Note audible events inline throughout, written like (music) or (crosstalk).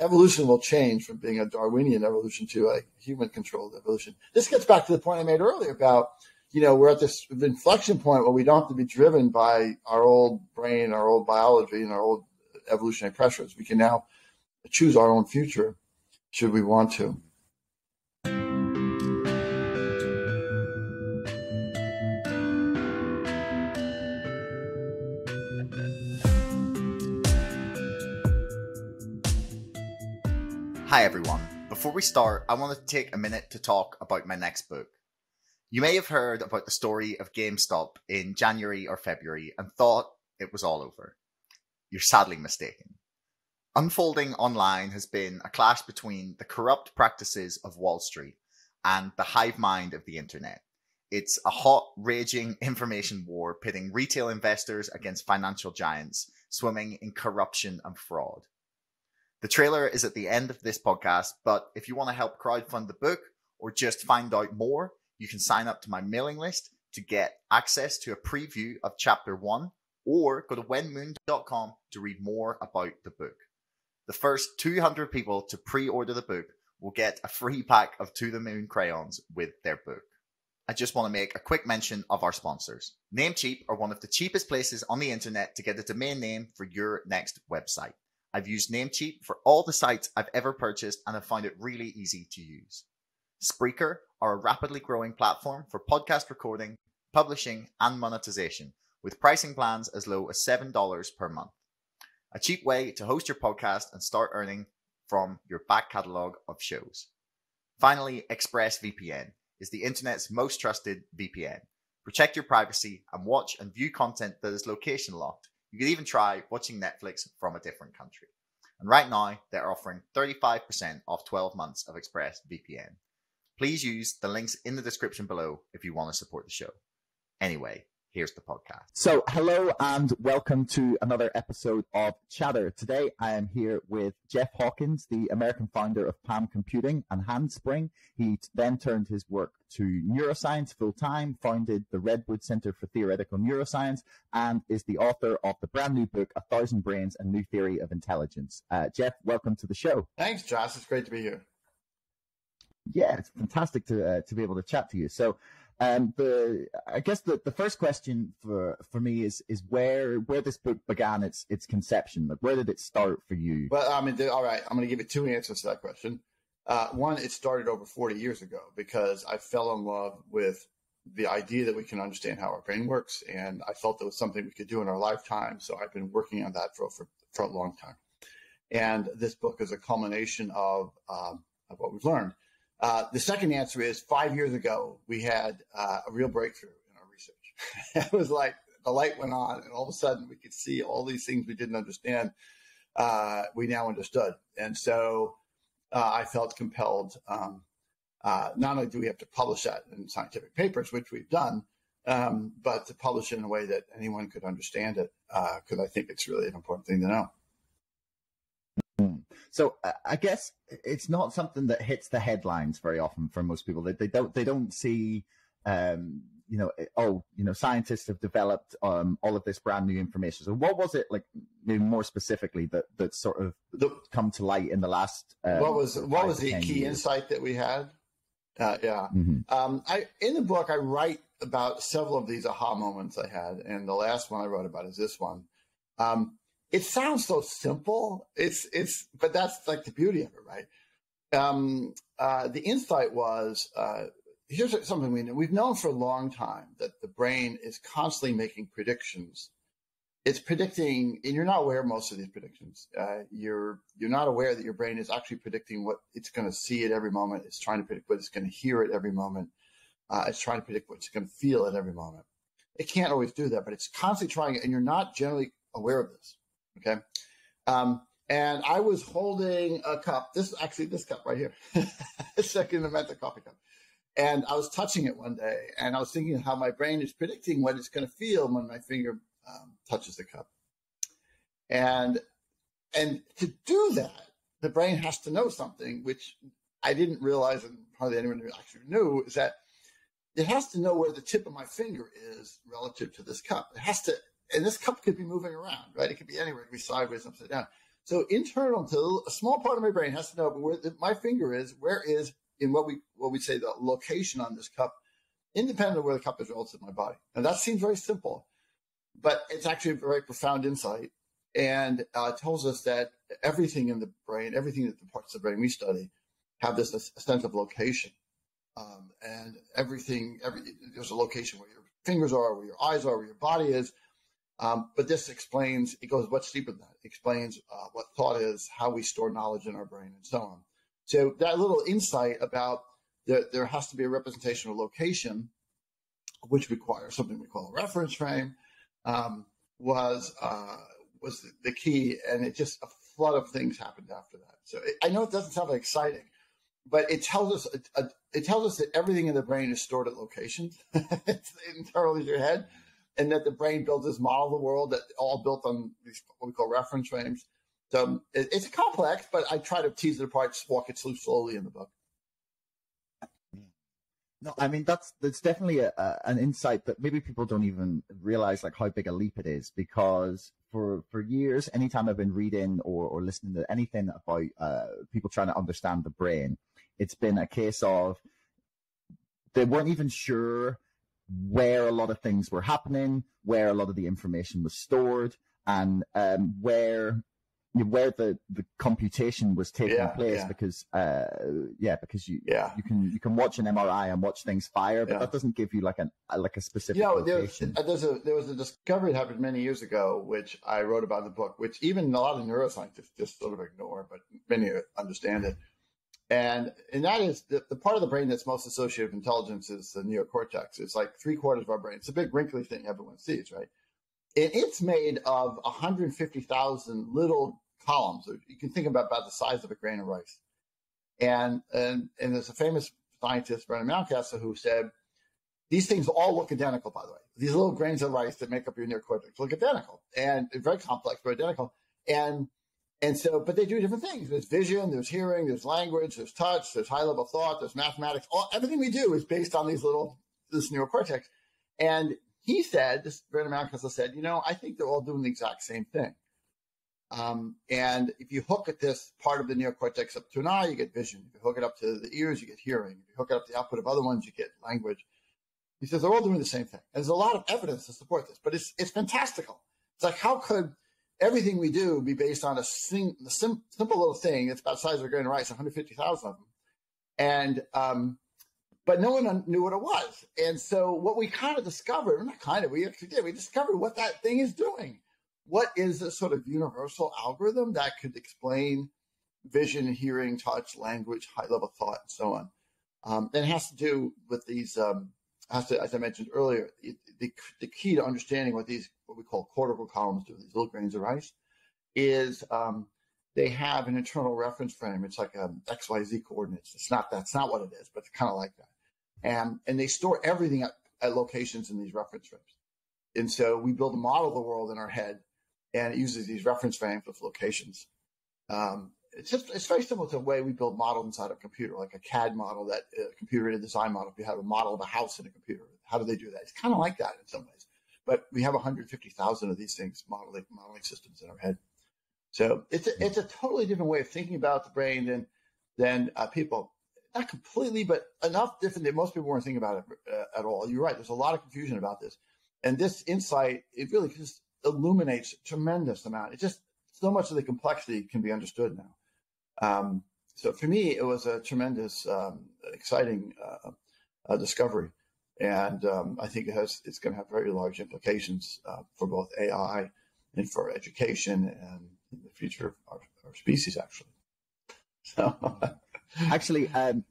evolution will change from being a Darwinian evolution to a human controlled evolution. This gets back to the point I made earlier about, you know, we're at this inflection point where we don't have to be driven by our old brain, our old biology, and our old evolutionary pressures. We can now choose our own future should we want to. Hi everyone. Before we start, I want to take a minute to talk about my next book. You may have heard about the story of GameStop in January or February and thought it was all over. You're sadly mistaken. Unfolding online has been a clash between the corrupt practices of Wall Street and the hive mind of the internet. It's a hot, raging (laughs) information war pitting retail investors against financial giants swimming in corruption and fraud. The trailer is at the end of this podcast, but if you want to help crowdfund the book or just find out more, you can sign up to my mailing list to get access to a preview of chapter one or go to wenmoon.com to read more about the book. The first 200 people to pre order the book will get a free pack of To the Moon crayons with their book. I just want to make a quick mention of our sponsors. Namecheap are one of the cheapest places on the internet to get a domain name for your next website. I've used Namecheap for all the sites I've ever purchased and have found it really easy to use. Spreaker are a rapidly growing platform for podcast recording, publishing, and monetization, with pricing plans as low as $7 per month. A cheap way to host your podcast and start earning from your back catalog of shows. Finally, ExpressVPN is the internet's most trusted VPN. Protect your privacy and watch and view content that is location locked you could even try watching Netflix from a different country. And right now, they're offering 35% off 12 months of ExpressVPN. Please use the links in the description below if you want to support the show. Anyway, here's the podcast. So, hello and welcome to another episode of Chatter. Today, I am here with Jeff Hawkins, the American founder of Palm Computing and Handspring. He then turned his work to neuroscience full time, founded the Redwood Center for Theoretical Neuroscience, and is the author of the brand new book, A Thousand Brains, A New Theory of Intelligence. Uh, Jeff, welcome to the show. Thanks, Josh. It's great to be here. Yeah, it's fantastic to uh, to be able to chat to you. So, um, the I guess the, the first question for, for me is is where where this book began its its conception. Like where did it start for you? Well, I mean, all right, I'm going to give you two answers to that question. Uh, one, it started over 40 years ago because I fell in love with the idea that we can understand how our brain works, and I felt it was something we could do in our lifetime. So I've been working on that for for, for a long time. And this book is a culmination of um, of what we've learned. Uh, the second answer is five years ago, we had uh, a real breakthrough in our research. (laughs) it was like the light went on, and all of a sudden we could see all these things we didn't understand. Uh, we now understood. And so uh, I felt compelled. Um, uh, not only do we have to publish that in scientific papers, which we've done, um, but to publish it in a way that anyone could understand it, because I think it's really an important thing to know. So I guess it's not something that hits the headlines very often for most people. They, they don't they don't see um, you know oh you know scientists have developed um, all of this brand new information. So what was it like maybe more specifically that that sort of come to light in the last um, what was what was the key years? insight that we had? Uh, yeah, mm-hmm. um, I in the book I write about several of these aha moments I had, and the last one I wrote about is this one. Um, it sounds so simple. It's it's but that's like the beauty of it, right? Um, uh, the insight was uh, here's something we know. We've known for a long time that the brain is constantly making predictions. It's predicting, and you're not aware of most of these predictions. Uh, you're you're not aware that your brain is actually predicting what it's going to see at every moment. It's trying to predict what it's going to hear at every moment. Uh, it's trying to predict what it's going to feel at every moment. It can't always do that, but it's constantly trying, and you're not generally aware of this. Okay. Um, and I was holding a cup. This actually this cup right here, (laughs) second Numenta coffee cup. And I was touching it one day, and I was thinking how my brain is predicting what it's going to feel when my finger um, touches the cup. And and to do that, the brain has to know something, which I didn't realize, and hardly anyone actually knew, is that it has to know where the tip of my finger is relative to this cup. It has to and this cup could be moving around, right? It could be anywhere. It could be sideways, upside down. So internal to a small part of my brain has to know where my finger is, where is in what we what we say the location on this cup, independent of where the cup is relative to my body. And that seems very simple, but it's actually a very profound insight, and uh, tells us that everything in the brain, everything that the parts of the brain we study, have this sense of location, um, and everything, every there's a location where your fingers are, where your eyes are, where your body is. Um, but this explains, it goes much deeper than that. It explains uh, what thought is, how we store knowledge in our brain, and so on. So that little insight about the, there has to be a representation of location, which requires something we call a reference frame, um, was uh, was the, the, key, and it just a flood of things happened after that. So it, I know it doesn't sound exciting, but it tells us it, it tells us that everything in the brain is stored at locations. (laughs) it's in your head, and that the brain builds this model of the world that all built on these what we call reference frames. So it, it's complex, but I try to tease it apart, walk it through slowly in the book. No, I mean that's that's definitely a, a, an insight that maybe people don't even realize like how big a leap it is because for for years, anytime I've been reading or, or listening to anything about uh, people trying to understand the brain, it's been a case of they weren't even sure where a lot of things were happening, where a lot of the information was stored, and um, where where the, the computation was taking yeah, place yeah. because uh yeah because you yeah you can you can watch an MRI and watch things fire but yeah. that doesn't give you like an like a specific yeah there's, uh, there's a there was a discovery that happened many years ago which I wrote about in the book which even a lot of neuroscientists just sort of ignore but many understand it and and that is the, the part of the brain that's most associated with intelligence is the neocortex it's like three quarters of our brain it's a big wrinkly thing everyone sees right and it's made of 150,000 little columns. You can think about about the size of a grain of rice. And and and there's a famous scientist, Vernon Mountcastle, who said these things all look identical. By the way, these little grains of rice that make up your neocortex look identical, and very complex, but identical. And and so, but they do different things. There's vision, there's hearing, there's language, there's touch, there's high level thought, there's mathematics. All everything we do is based on these little this neocortex. And he said, this Vernon Mountcastle said, you know, I think they're all doing the exact same thing. Um, and if you hook at this part of the neocortex up to an eye, you get vision. If you hook it up to the ears, you get hearing. If you hook it up to the output of other ones, you get language. He says they're all doing the same thing. And there's a lot of evidence to support this, but it's it's fantastical. It's like how could everything we do be based on a, sing, sim, simple little thing that's about the size of a grain of rice, 150,000 of them, and um, but no one knew what it was. And so what we kind of discovered, not kind of, we actually did, we discovered what that thing is doing. What is a sort of universal algorithm that could explain vision, hearing, touch, language, high level thought, and so on? Um, and it has to do with these, um, has to, as I mentioned earlier, it, the, the key to understanding what these, what we call cortical columns do, these little grains of rice, is um, they have an internal reference frame. It's like a XYZ coordinates. It's not that's not what it is, but it's kind of like that. And and they store everything at, at locations in these reference frames. And so we build a model of the world in our head, and it uses these reference frames with locations. Um, it's just it's very similar to the way we build models inside a computer, like a CAD model, that uh, computer aided design model. If you have a model of a house in a computer, how do they do that? It's kind of like that in some ways. But we have 150,000 of these things modeling modeling systems in our head. So it's a, it's a totally different way of thinking about the brain than than uh, people. Not completely, but enough different that most people weren't thinking about it uh, at all. You're right. There's a lot of confusion about this, and this insight it really just illuminates tremendous amount. It just so much of the complexity can be understood now. Um, so for me, it was a tremendous, um, exciting uh, uh, discovery, and um, I think it has it's going to have very large implications uh, for both AI and for education and the future of our, our species, actually. (laughs) So, actually, um,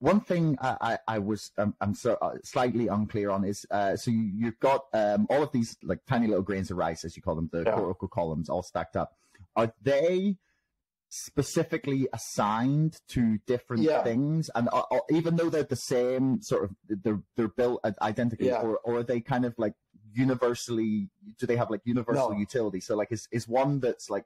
one thing I, I, I was um, I'm so uh, slightly unclear on is uh, so you, have got um, all of these like tiny little grains of rice, as you call them, the yeah. cortical columns, all stacked up. Are they specifically assigned to different yeah. things, and uh, uh, even though they're the same sort of, they're they're built identically, yeah. or or are they kind of like universally do they have like universal no. utility so like is is one that's like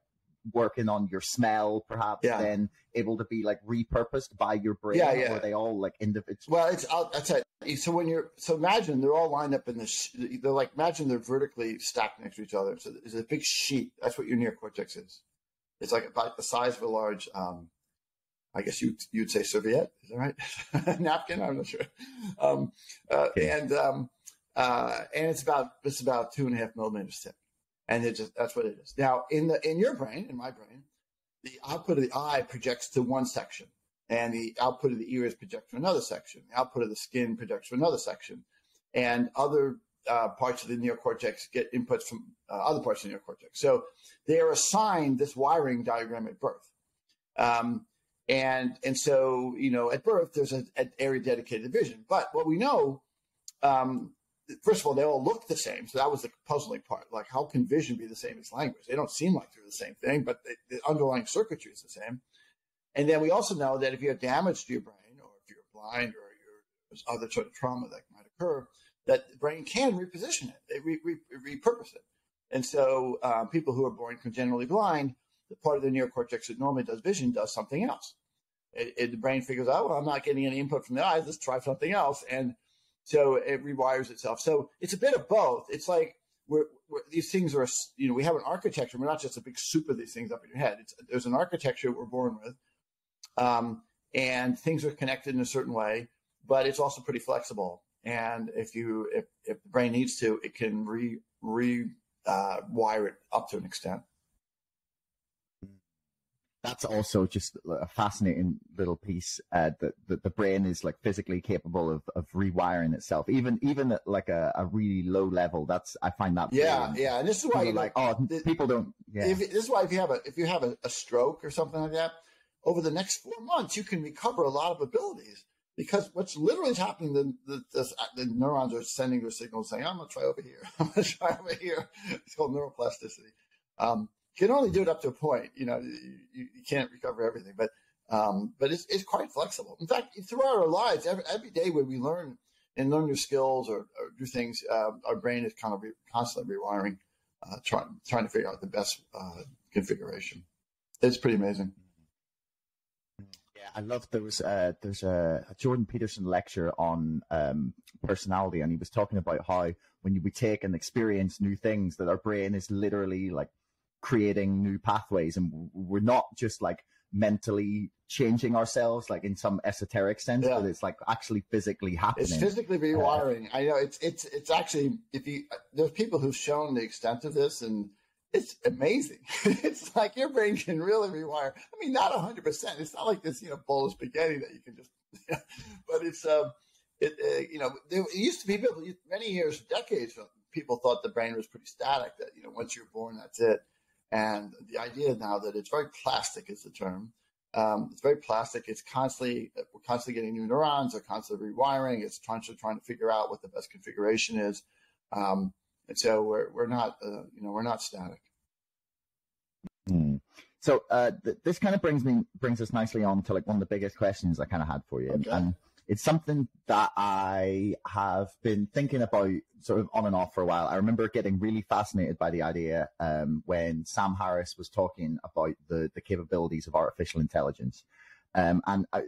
working on your smell perhaps yeah. then able to be like repurposed by your brain yeah, yeah. or are they all like individual well it's i'll, I'll tell you so when you're so imagine they're all lined up in this they're like imagine they're vertically stacked next to each other so there's a big sheet that's what your neocortex is It's like about the size of a large, um, I guess you you'd say serviette. Is that right? (laughs) Napkin. I'm not sure. Um, uh. And um, uh, and it's about it's about two and a half millimeters thick, and it just that's what it is. Now in the in your brain, in my brain, the output of the eye projects to one section, and the output of the ear is projected to another section. The output of the skin projects to another section, and other uh, parts of the neocortex get inputs from uh, other parts of the neocortex. So they are assigned this wiring diagram at birth. Um, and and so you know at birth there's an area dedicated to vision. But what we know um, first of all, they all look the same. So that was the puzzling part. Like, how can vision be the same as language? They don't seem like they're the same thing, but the underlying circuitry is the same. And then we also know that if you have damage to your brain, or if you're blind, or there's other sort of trauma that might occur, that the brain can reposition it, they re, re, repurpose it. And so, uh, people who are born congenitally blind, the part of the neocortex that normally does vision does something else. It, it, the brain figures out, well, I'm not getting any input from the eyes. Let's try something else. And so it rewires itself. So it's a bit of both. It's like we're, we're, these things are, you know, we have an architecture. We're not just a big soup of these things up in your head. It's, there's an architecture we're born with, um, and things are connected in a certain way. But it's also pretty flexible. And if you if, if the brain needs to, it can re re uh, wire it up to an extent that's also just a fascinating little piece uh, that, that the brain is like physically capable of, of rewiring itself, even even at like a, a really low level. That's I find that yeah yeah, and this is why you like oh people don't yeah. If, this is why if you have a if you have a, a stroke or something like that, over the next four months you can recover a lot of abilities because what's literally happening, the, the, the, the, neurons are sending their signals saying, I'm going to try over here. (laughs) I'm going to try over here. It's called neuroplasticity. Um, can only do it up to a point. You know, you, you can't recover everything, but um, but it's, it's quite flexible. In fact, throughout our lives, every, every day when we learn and learn new skills or, or do things, uh, our brain is kind of re- constantly rewiring, uh, trying trying to figure out the best uh, configuration. It's pretty amazing. I love there was uh, there's a, a, Jordan Peterson lecture on um, personality, and he was talking about how when we take and experience new things, that our brain is literally like creating new pathways and we're not just like mentally changing ourselves like in some esoteric sense yeah. but it's like actually physically happening it's physically rewiring uh, i know it's it's it's actually if you there's people who've shown the extent of this and it's amazing (laughs) it's like your brain can really rewire i mean not 100% it's not like this you know bowl of spaghetti that you can just (laughs) but it's um it uh, you know there used to be people many years decades people thought the brain was pretty static that you know once you're born that's it and the idea now that it's very plastic is the term. Um, it's very plastic. It's constantly we're constantly getting new neurons. They're constantly rewiring. It's constantly trying to figure out what the best configuration is. Um, and so we're we're not uh, you know we're not static. So uh, th- this kind of brings me brings us nicely on to like one of the biggest questions I kind of had for you. Okay. And it's something that I have been thinking about sort of on and off for a while. I remember getting really fascinated by the idea um, when Sam Harris was talking about the, the capabilities of artificial intelligence. Um, and I,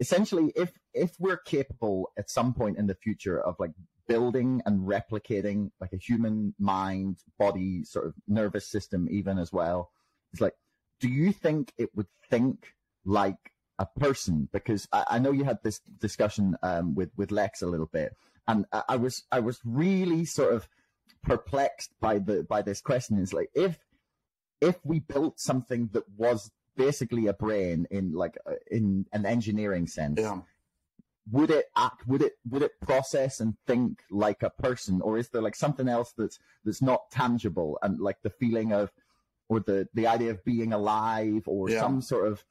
essentially, if if we're capable at some point in the future of like building and replicating like a human mind, body, sort of nervous system, even as well, it's like, do you think it would think like a person because I, I know you had this discussion um, with with Lex a little bit, and I, I, was I was really sort of perplexed by the by this question. It's like if if we built something that was basically a brain in like uh, in an engineering sense. Yeah. Would it act? Would it would it process and think like a person, or is there like something else that's that's not tangible and like the feeling of, or the the idea of being alive, or yeah. some sort of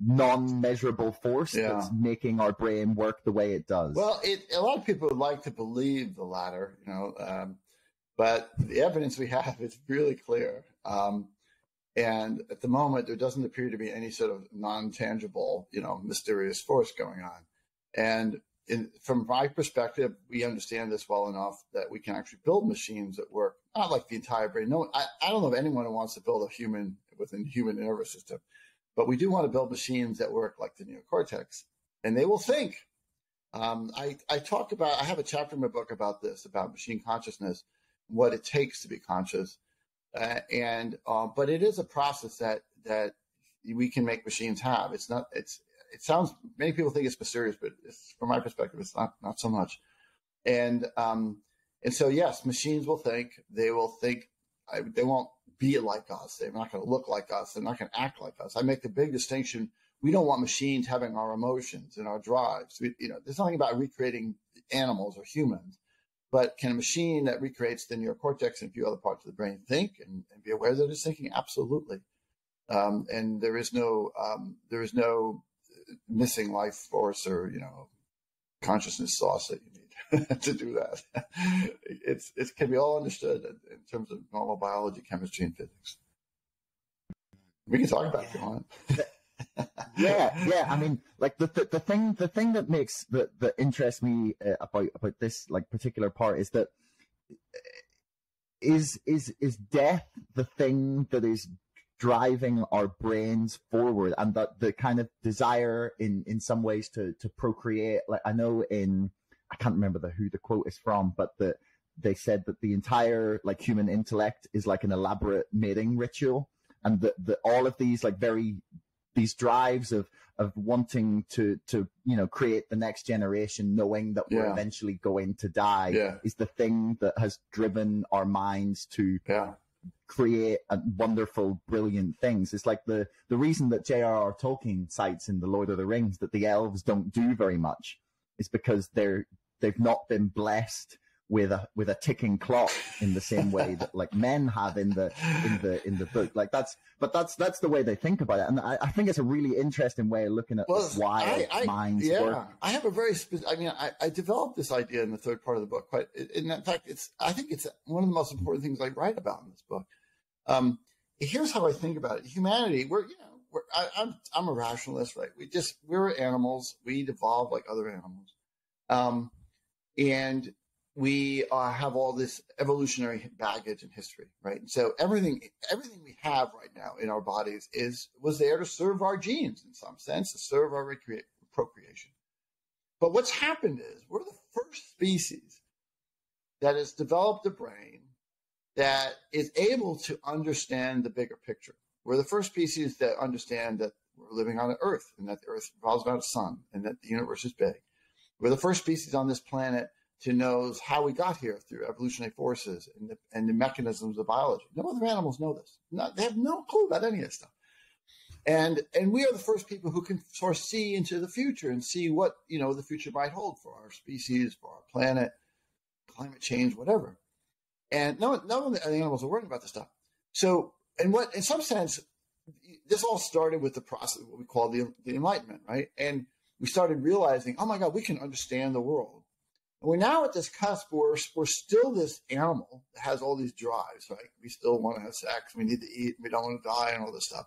non-measurable force yeah. that's making our brain work the way it does. Well, it, a lot of people would like to believe the latter, you know, um, but the evidence we have is really clear. Um, and at the moment, there doesn't appear to be any sort of non-tangible, you know, mysterious force going on. And in, from my perspective, we understand this well enough that we can actually build machines that work not like the entire brain. No, I, I don't know of anyone who wants to build a human within a human nervous system but we do want to build machines that work like the neocortex, and they will think. Um, I, I talk about, I have a chapter in my book about this, about machine consciousness, what it takes to be conscious. Uh, and uh, but it is a process that that we can make machines have. It's not. It's. It sounds. Many people think it's mysterious, but from my perspective, it's not. Not so much. And um, and so yes, machines will think. They will think. I, they won't be like us. They're not going to look like us. They're not going to act like us. I make the big distinction. We don't want machines having our emotions and our drives. We, you know, there's nothing about recreating animals or humans, but can a machine that recreates the neocortex and a few other parts of the brain think and, and be aware that it's thinking? Absolutely. Um, and there is no um, there is no missing life force or you know consciousness sauce that you need (laughs) to do that. It's it can be all understood in, terms of normal biology, chemistry, and physics. We can talk about it if you want. (laughs) yeah, yeah. I mean, like the, the, the thing the thing that makes that that interests me uh, about about this like particular part is that is is is death the thing that is driving our brains forward and that the kind of desire in in some ways to to procreate like i know in i can't remember the who the quote is from but the they said that the entire like human intellect is like an elaborate mating ritual and that the, all of these like very these drives of of wanting to to you know create the next generation knowing that yeah. we're eventually going to die yeah. is the thing that has driven our minds to yeah create wonderful, brilliant things. It's like the, the reason that J.R.R. Tolkien cites in The Lord of the Rings that the elves don't do very much is because they're, they've not been blessed with a with a ticking clock in the same way that like men have in the in the in the book like that's but that's that's the way they think about it and i, I think it's a really interesting way of looking at well, why I, I, minds yeah work. i have a very i mean I, I developed this idea in the third part of the book but in fact it's i think it's one of the most important things i write about in this book um, here's how I think about it. Humanity, we're, you know, we're, I, I'm, I'm a rationalist, right? We just, we're animals. We evolve like other animals. Um, and we uh, have all this evolutionary baggage and history, right? So everything, everything we have right now in our bodies is, was there to serve our genes in some sense, to serve our recre- procreation. But what's happened is we're the first species that has developed a brain that is able to understand the bigger picture. We're the first species that understand that we're living on an Earth and that the Earth revolves around a sun and that the universe is big. We're the first species on this planet to know how we got here through evolutionary forces and the, and the mechanisms of biology. No other animals know this. Not, they have no clue about any of this stuff. And and we are the first people who can sort of see into the future and see what you know the future might hold for our species, for our planet, climate change, whatever. And no, none of the animals are worrying about this stuff. So, in what, in some sense, this all started with the process, what we call the, the Enlightenment, right? And we started realizing, oh my God, we can understand the world. We're now at this cusp where we're still this animal that has all these drives, right? We still want to have sex, we need to eat, we don't want to die, and all this stuff.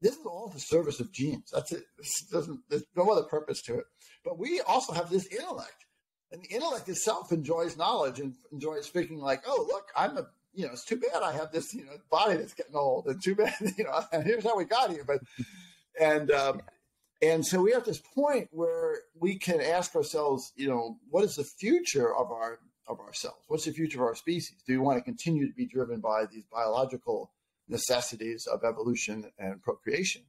This is all the service of genes. That's it. This doesn't. There's no other purpose to it. But we also have this intellect and the intellect itself enjoys knowledge and enjoys speaking like, oh, look, I'm a, you know, it's too bad I have this, you know, body that's getting old and too bad, (laughs) you know, and here's how we got here. But, and, um, and so we have this point where we can ask ourselves, you know, what is the future of our, of ourselves? What's the future of our species? Do we want to continue to be driven by these biological necessities of evolution and procreation?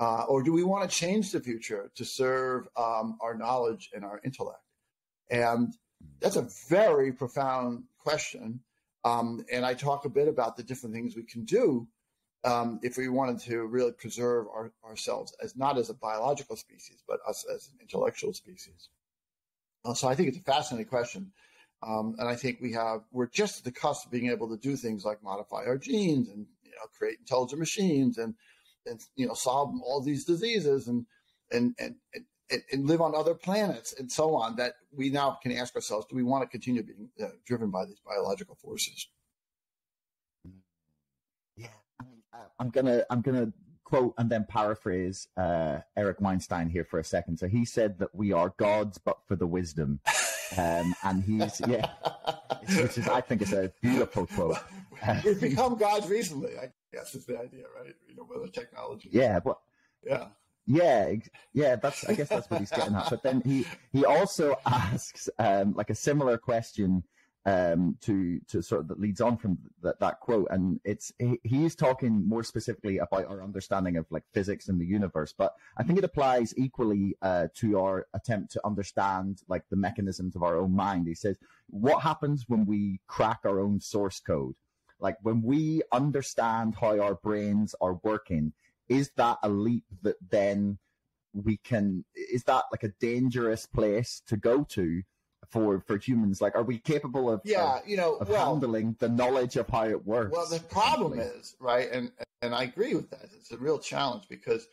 Uh, or do we want to change the future to serve um, our knowledge and our intellect? And that's a very profound question. Um, and I talk a bit about the different things we can do um, if we wanted to really preserve our, ourselves as not as a biological species, but us as an intellectual species. Uh, so I think it's a fascinating question. Um, and I think we have, we're just at the cusp of being able to do things like modify our genes and, you know, create intelligent machines and, and, you know, solve all these diseases and, and, and, and and, live on other planets and so on that we now can ask ourselves do we want to continue being uh, driven by these biological forces yeah i'm gonna i'm gonna quote and then paraphrase uh, eric weinstein here for a second. So he said that we are gods but for the wisdom. Um, and he's yeah. Which is i think is a beautiful quote. (laughs) We've become gods recently i guess is the idea right? You know with the technology. Yeah but yeah. yeah, yeah, that's I guess that's what he's getting at. But then he he also (laughs) asks um, like a similar question um, to to sort of that leads on from that, that quote, and it's he, he's talking more specifically about our understanding of like physics in the universe, but I think it applies equally uh, to our attempt to understand like the mechanisms of our own mind. He says, "What happens when we crack our own source code? Like when we understand how our brains are working, is that a leap that then we can? Is that like a dangerous place to go to?" For for humans? Like, are we capable of yeah, of, you know, of well, handling the knowledge of how it works? Well, the problem is right, and and I agree with that. It's a real challenge because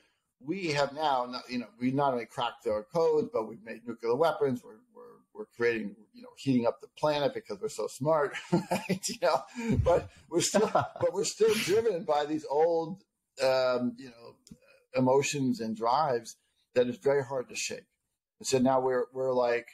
we have now, not, you know, we not only cracked our codes, but we've made nuclear weapons. We're we're we're creating, you know, heating up the planet because we're so smart, (laughs) right? You know, but we're still (laughs) but we're still driven by these old, um, you know, emotions and drives that is very hard to shake. And so now we're we're like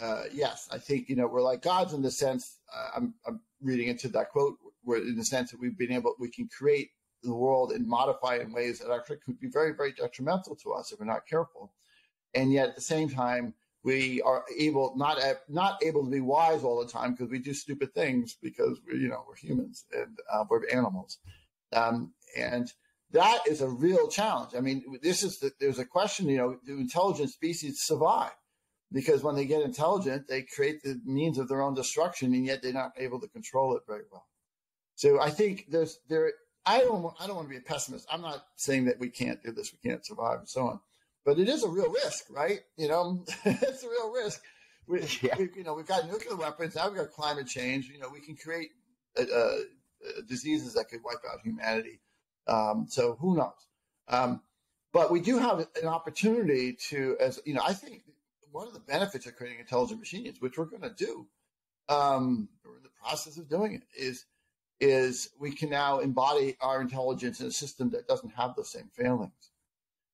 uh, yes, I think you know we're like gods in the sense uh, I'm, I'm reading into that quote. Where in the sense that we've been able, we can create the world and modify in ways that actually could be very, very detrimental to us if we're not careful. And yet at the same time, we are able not not able to be wise all the time because we do stupid things because we're you know we're humans and uh, we're animals, um, and that is a real challenge. I mean, this is the, there's a question. You know, do intelligent species survive? Because when they get intelligent, they create the means of their own destruction, and yet they're not able to control it very well. So I think there's there. I don't I don't want to be a pessimist. I'm not saying that we can't do this, we can't survive, and so on. But it is a real risk, right? You know, (laughs) it's a real risk. We, (laughs) yeah. we, you know, we've got nuclear weapons now. We've got climate change. You know, we can create uh, uh, diseases that could wipe out humanity. Um, so who knows? Um, but we do have an opportunity to, as you know, I think one of the benefits of creating intelligent machines, which we're going to do, um, we're in the process of doing it, is is we can now embody our intelligence in a system that doesn't have those same failings.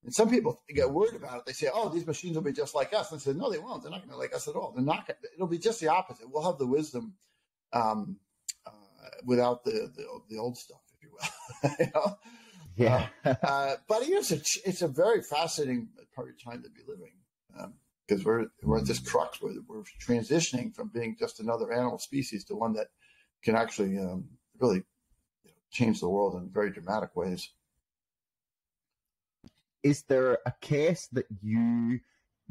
And some people get worried about it. They say, "Oh, these machines will be just like us." And I said, "No, they won't. They're not going to be like us at all. They're not. Gonna, it'll be just the opposite. We'll have the wisdom um, uh, without the, the, the old stuff, if you will." (laughs) you know? Yeah. uh, uh, but it's a it's a very fascinating part of time to be living. Um, because we're we're at this crux where we're transitioning from being just another animal species to one that can actually um, really you know, change the world in very dramatic ways. Is there a case that you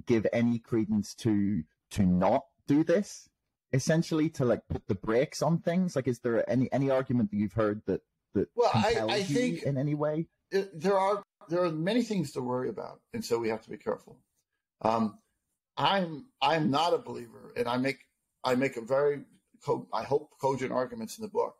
give any credence to to not do this? Essentially, to like put the brakes on things. Like, is there any any argument that you've heard that that well, I, I think in any way? It, there are there are many things to worry about, and so we have to be careful. Um, I'm I'm not a believer, and I make I make a very I hope cogent arguments in the book.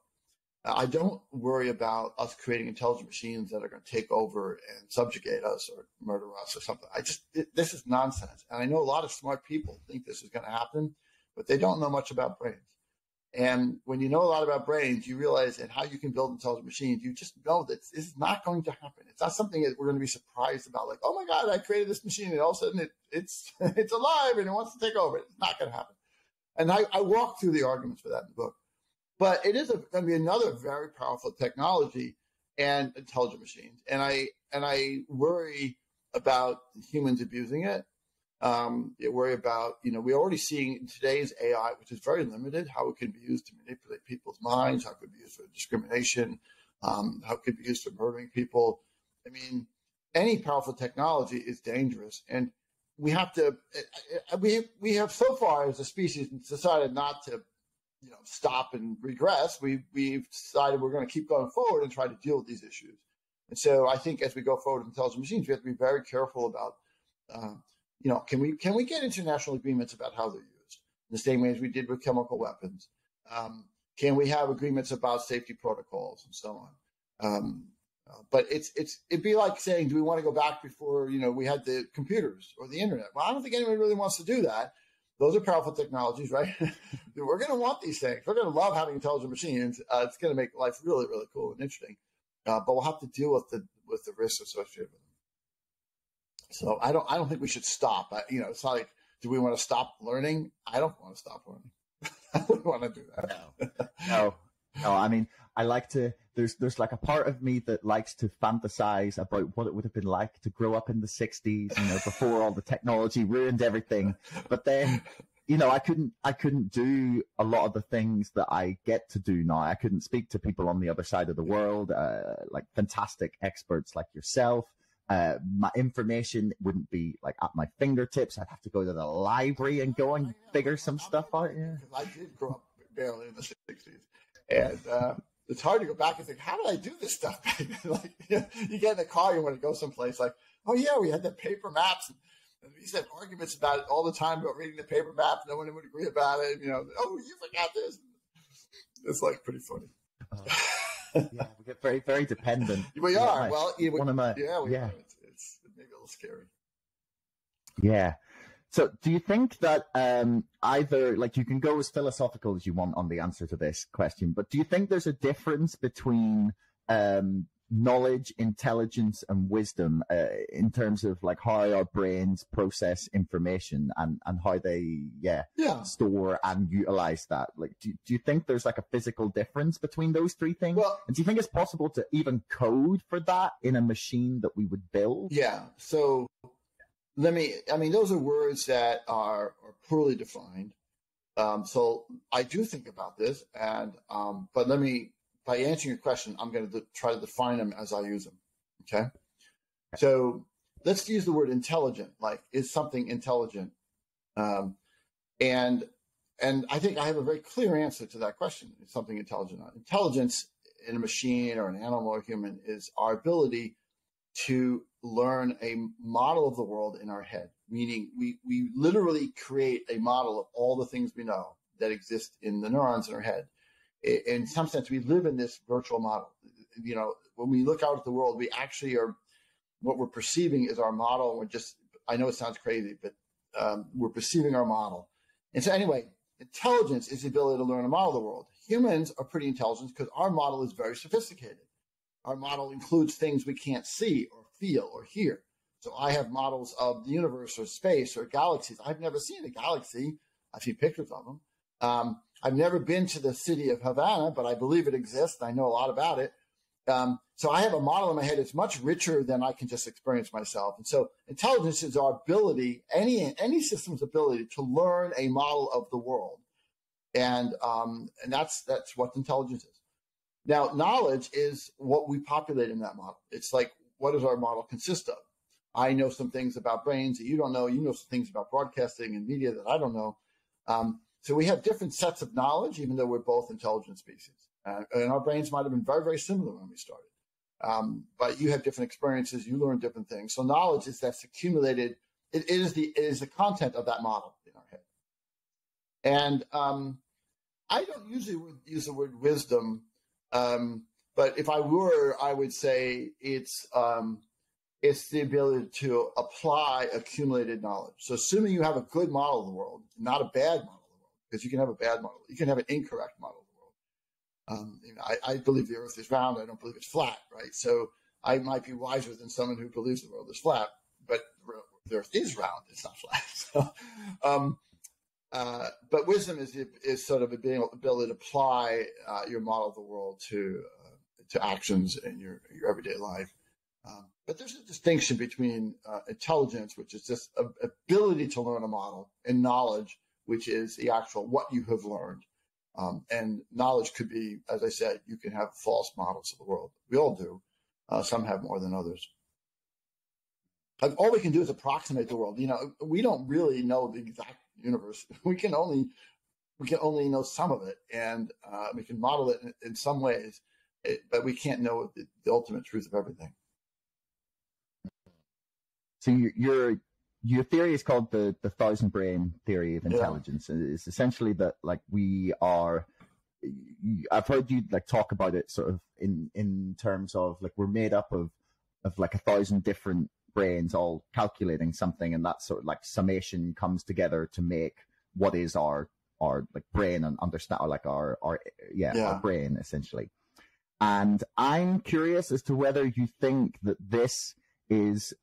I don't worry about us creating intelligent machines that are going to take over and subjugate us or murder us or something. I just it, this is nonsense, and I know a lot of smart people think this is going to happen, but they don't know much about brains. And when you know a lot about brains, you realize and how you can build intelligent machines. You just know that this is not going to happen. It's not something that we're going to be surprised about. Like, oh my God, I created this machine, and all of a sudden it, it's (laughs) it's alive and it wants to take over. It's not going to happen. And I, I walk through the arguments for that in the book. But it is going to be another very powerful technology and intelligent machines. And I and I worry about humans abusing it um, you worry about, you know, we're already seeing today's AI, which is very limited, how it can be used to manipulate people's minds, how it could be used for discrimination, um, how it could be used for murdering people. I mean, any powerful technology is dangerous, and we have to. We we have so far as a species decided not to, you know, stop and regress. We we've decided we're going to keep going forward and try to deal with these issues. And so I think as we go forward with intelligent machines, we have to be very careful about. Uh, you know, can we can we get international agreements about how they're used in the same way as we did with chemical weapons? Um, can we have agreements about safety protocols and so on? Um, uh, but it's it's it'd be like saying, do we want to go back before you know we had the computers or the internet? Well, I don't think anyone really wants to do that. Those are powerful technologies, right? (laughs) We're going to want these things. We're going to love having intelligent machines. Uh, it's going to make life really, really cool and interesting. Uh, but we'll have to deal with the with the risks associated with them. So I don't I don't think we should stop. I, you know, it's not like do we want to stop learning? I don't want to stop learning. (laughs) I don't want to do that. No. no. No, I mean, I like to. There's there's like a part of me that likes to fantasize about what it would have been like to grow up in the '60s, you know, before all the technology ruined everything. But then you know, I couldn't, I couldn't do a lot of the things that I get to do now. I couldn't speak to people on the other side of the world, uh, like fantastic experts like yourself. Uh, my information wouldn't be like at my fingertips. I'd have to go to the library and go and figure some stuff out. Yeah. I did grow up barely in the 60s. And, uh, it's hard to go back and think, how did I do this stuff? (laughs) like, you, know, you, get in the car, you want to go someplace like, oh yeah, we had the paper maps. And we used to have arguments about it all the time about reading the paper map. No one would agree about it. You know, oh, you forgot this. It's like pretty funny. Uh, yeah, we get very, very dependent. (laughs) we yeah, are. Well, one of my, yeah, yeah. It's, it's maybe a little scary. Yeah. So, do you think that um, either, like, you can go as philosophical as you want on the answer to this question, but do you think there's a difference between um, knowledge, intelligence, and wisdom uh, in terms of like how our brains process information and and how they, yeah, yeah. store and utilize that? Like, do do you think there's like a physical difference between those three things? Well, and do you think it's possible to even code for that in a machine that we would build? Yeah. So let me, I mean, those are words that are, are poorly defined. Um, so I do think about this, and um, but let me, by answering your question, I'm going to try to define them as I use them. Okay. So let's use the word intelligent. Like, is something intelligent? Um, and and I think I have a very clear answer to that question. Is something intelligent? Intelligence in a machine or an animal or human is our ability to learn a model of the world in our head, meaning we, we literally create a model of all the things we know that exist in the neurons in our head. In some sense, we live in this virtual model. You know, when we look out at the world, we actually are, what we're perceiving is our model. We're just, I know it sounds crazy, but um, we're perceiving our model. And so, anyway, intelligence is the ability to learn a model of the world. Humans are pretty intelligent because our model is very sophisticated. Our model includes things we can't see or feel or hear. So I have models of the universe or space or galaxies. I've never seen a galaxy. I've seen pictures of them. Um, I've never been to the city of Havana, but I believe it exists. I know a lot about it. Um, so I have a model in my head. It's much richer than I can just experience myself. And so intelligence is our ability, any any system's ability to learn a model of the world, and um, and that's that's what intelligence is. Now, knowledge is what we populate in that model. It's like, what does our model consist of? I know some things about brains that you don't know. You know some things about broadcasting and media that I don't know. Um, so we have different sets of knowledge, even though we're both intelligent species. Uh, and our brains might have been very, very similar when we started. Um, but you have different experiences. You learn different things. So knowledge is that's accumulated. it, it is the it is the content of that model in our head. And um, I don't usually use the word wisdom um, but if I were, I would say it's um, it's the ability to apply accumulated knowledge. So assuming you have a good model of the world, not a bad model because you can have a bad model, you can have an incorrect model of the world. Um, you know, I, I, believe the Earth is round. I don't believe it's flat, right? So I might be wiser than someone who believes the world is flat, but the Earth is round. It's not flat. (laughs) So, um, uh, but wisdom is is sort of being ability to apply uh, your model of the world to uh, to actions in your your everyday life. Um, but there's a distinction between uh, intelligence, which is just a, ability to learn a model, and knowledge, which is the actual what you have learned. Um, and knowledge could be, as I said, you can have false models of the world. We all do. Uh, some have more than others. all we can do is approximate the world. You know, we don't really know the exact universe. (laughs) We can only we can only know some of it, and uh, we can model it in, in some ways, it, but we can't know the, the, ultimate truth of everything. So your your theory is called the the thousand brain theory of intelligence. Yeah. It's essentially that like we are. I've heard you like talk about it sort of in in terms of like we're made up of of like a thousand different brains all calculating something and that sort of like summation comes together to make what is our our like brain and understand or like our our yeah, yeah. our brain essentially and i'm curious as to whether you think that this is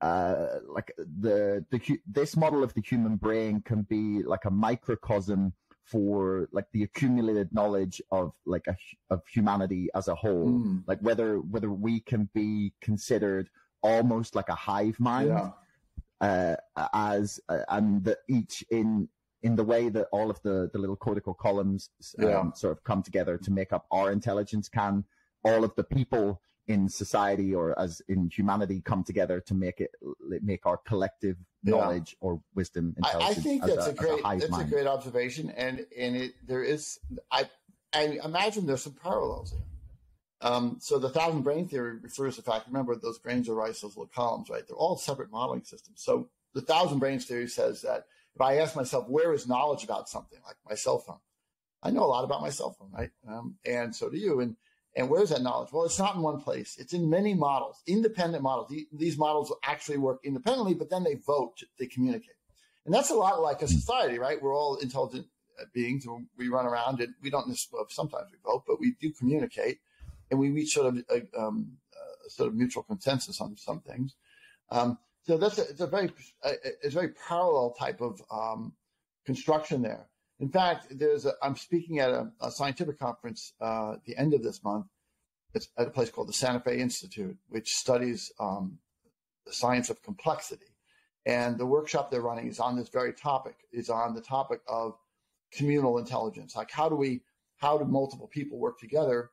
uh like the the this model of the human brain can be like a microcosm for like the accumulated knowledge of like a, of humanity as a whole mm. like whether whether we can be considered almost like a hive mind, yeah. uh, as uh, and that each in in the way that all of the, the little cortical columns um, yeah. sort of come together to make up our intelligence, can all of the people in society or as in humanity come together to make it make our collective knowledge yeah. or wisdom. I, I think that's a, a great a that's mind. a great observation, and and it there is I I imagine there's some parallels here. Um, so the thousand brain theory refers to the fact. Remember, those brains are rice, those little columns, right? They're all separate modeling systems. So the thousand brains theory says that if I ask myself, where is knowledge about something like my cell phone? I know a lot about my cell phone, right? Um, and so do you. And and where's that knowledge? Well, it's not in one place. It's in many models, independent models. These models actually work independently, but then they vote, they communicate. And that's a lot like a society, right? We're all intelligent uh, beings. We run around and we don't necessarily, sometimes we vote, but we do communicate and we reach sort of a, um, a sort of mutual consensus on some things. Um, so that's a, it's a very, it's a very parallel type of um, construction there. In fact, there's a, I'm speaking at a, a scientific conference uh, at the end of this month. It's at a place called the Santa Fe Institute, which studies um, the science of complexity. And the workshop they're running is on this very topic, is on the topic of communal intelligence. Like how do we, how do multiple people work together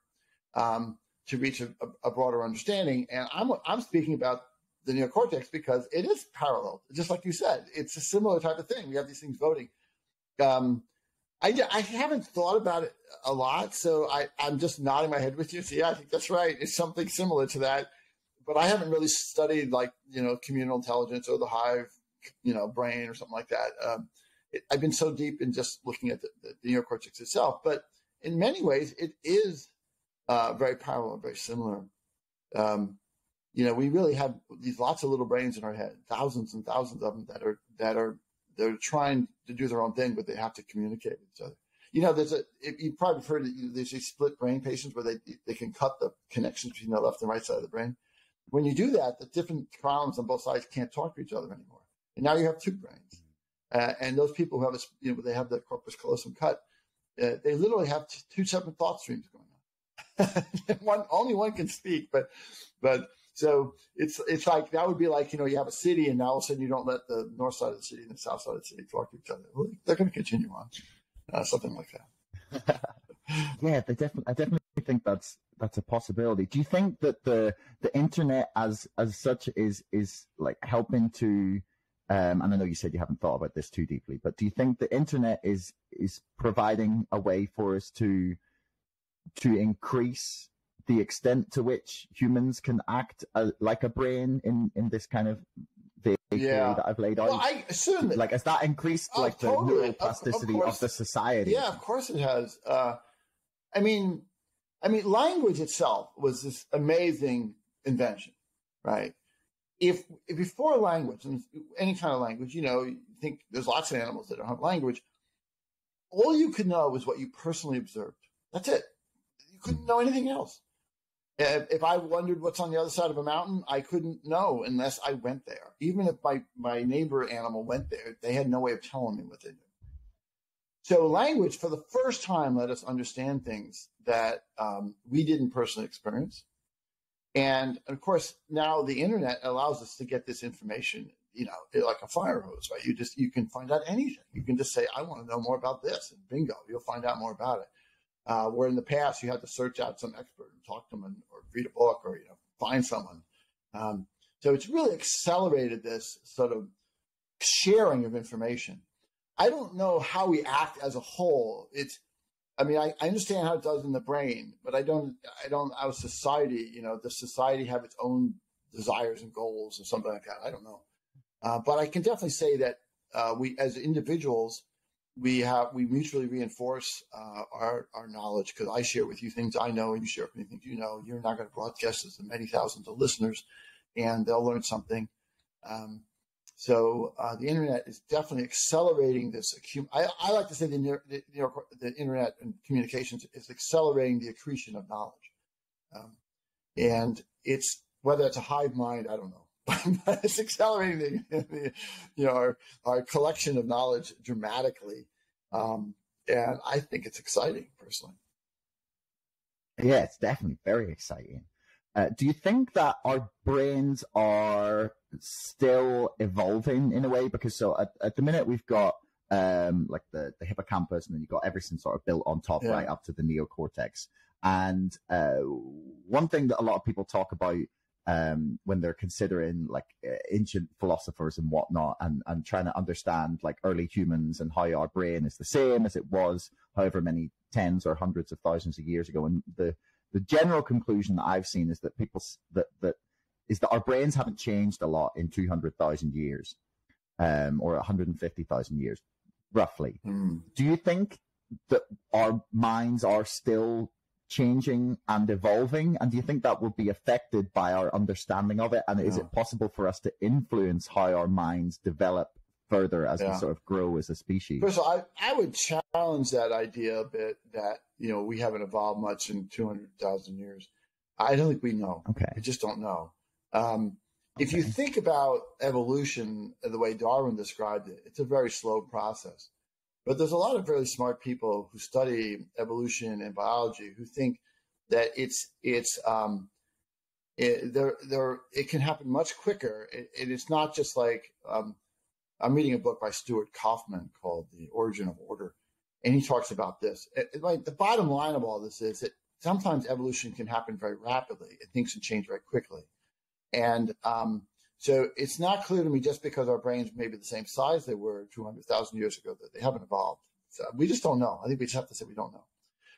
um, to reach a, a, broader understanding? And I'm, I'm speaking about the neocortex because it is parallel, just like you said. It's a similar type of thing. We have these things voting. Um, I, I haven't thought about it a lot, so I, I'm just nodding my head with you. So yeah, I think that's right. It's something similar to that, but I haven't really studied like you know communal intelligence or the hive, you know, brain or something like that. Um, it, I've been so deep in just looking at the, the, the neocortex itself, but in many ways, it is uh, very parallel, very similar. Um, you know, we really have these lots of little brains in our head, thousands and thousands of them that are that are they're trying to do their own thing, but they have to communicate with each other. You know, there's a you probably heard that there's these split brain patients where they they can cut the connections between the left and right side of the brain. When you do that, the different columns on both sides can't talk to each other anymore, and now you have two brains. Uh, and those people who have a, you know they have the corpus callosum cut, uh, they literally have t- two separate thought streams going on. (laughs) one only one can speak, but but so it's it's like that would be like you know you have a city and now all of a sudden you don't let the north side of the city and the south side of the city talk to each other. They're going to continue on, uh, something like that. (laughs) yeah, they definitely. I definitely think that's that's a possibility. Do you think that the the internet as as such is is like helping to um, and I know you said you haven't thought about this too deeply, but do you think the internet is is providing a way for us to to increase the extent to which humans can act uh, like a brain in in this kind of the yeah. that I've laid out. Well, I assume like has that increased uh, like totally. the neuroplasticity of, of, of, the society? Yeah, of course it has. Uh, I mean, I mean, language itself was this amazing invention, right? If, if before language and any kind of language, you know, you think there's lots of animals that don't have language. All you could know was what you personally observed. That's it. You couldn't know anything else. If I wondered what's on the other side of a mountain, I couldn't know unless I went there. Even if my, my neighbor animal went there, they had no way of telling me what they did. So language, for the first time, let us understand things that um, we didn't personally experience. And of course, now the internet allows us to get this information, you know, like a fire hose, right? You just, you can find out anything. You can just say, I want to know more about this. And bingo, you'll find out more about it. Uh, where in the past you had to search out some expert and talk to them and, or read a book or you know find someone. Um, so it's really accelerated this sort of sharing of information. I don't know how we act as a whole. It's, I mean, I, I understand how it does in the brain, but I don't, I don't, our society, you know, does society have its own desires and goals or something like that? I don't know. Uh, but I can definitely say that uh, we, as individuals, we have we mutually reinforce uh, our our knowledge because I share with you things I know and you share with me things you know. You're not going to broadcast this to many thousands of listeners, and they'll learn something. Um, so uh, the internet is definitely accelerating this. Accum- I, I, like to say the, the, the, internet and communications is accelerating the accretion of knowledge, um, and it's whether it's a hive mind, I don't know (laughs) but it's accelerating the, the, you know our, our collection of knowledge dramatically um, and i think it's exciting personally yeah it's definitely very exciting uh, do you think that our brains are still evolving in a way because so at, at the minute we've got um, like the, the hippocampus, and then you've got everything sort of built on top, yeah. right up to the neocortex. And uh, one thing that a lot of people talk about um, when they're considering like ancient philosophers and whatnot, and and trying to understand like early humans and how our brain is the same as it was, however many tens or hundreds of thousands of years ago. And the the general conclusion that I've seen is that people that that is that our brains haven't changed a lot in two hundred thousand years, um, or one hundred and fifty thousand years, roughly. Mm. Do you think that our minds are still changing and evolving? And do you think that would be affected by our understanding of it? And yeah. is it possible for us to influence how our minds develop further as yeah. we sort of grow as a species? First of all, I, I would challenge that idea a bit that, you know, we haven't evolved much in 200,000 years. I don't think we know. Okay. I just don't know. Um, okay. If you think about evolution the way Darwin described it, it's a very slow process. But there's a lot of really smart people who study evolution and biology who think that it's it's um, it, there there it can happen much quicker. It, it's not just like um, I'm reading a book by Stuart Kauffman called The Origin of Order, and he talks about this. Like the bottom line of all this is that sometimes evolution can happen very rapidly and things can change very quickly, and um, so it's not clear to me just because our brains may be the same size they were 200,000 years ago that they haven't evolved. So we just don't know. I think we just have to say we don't know.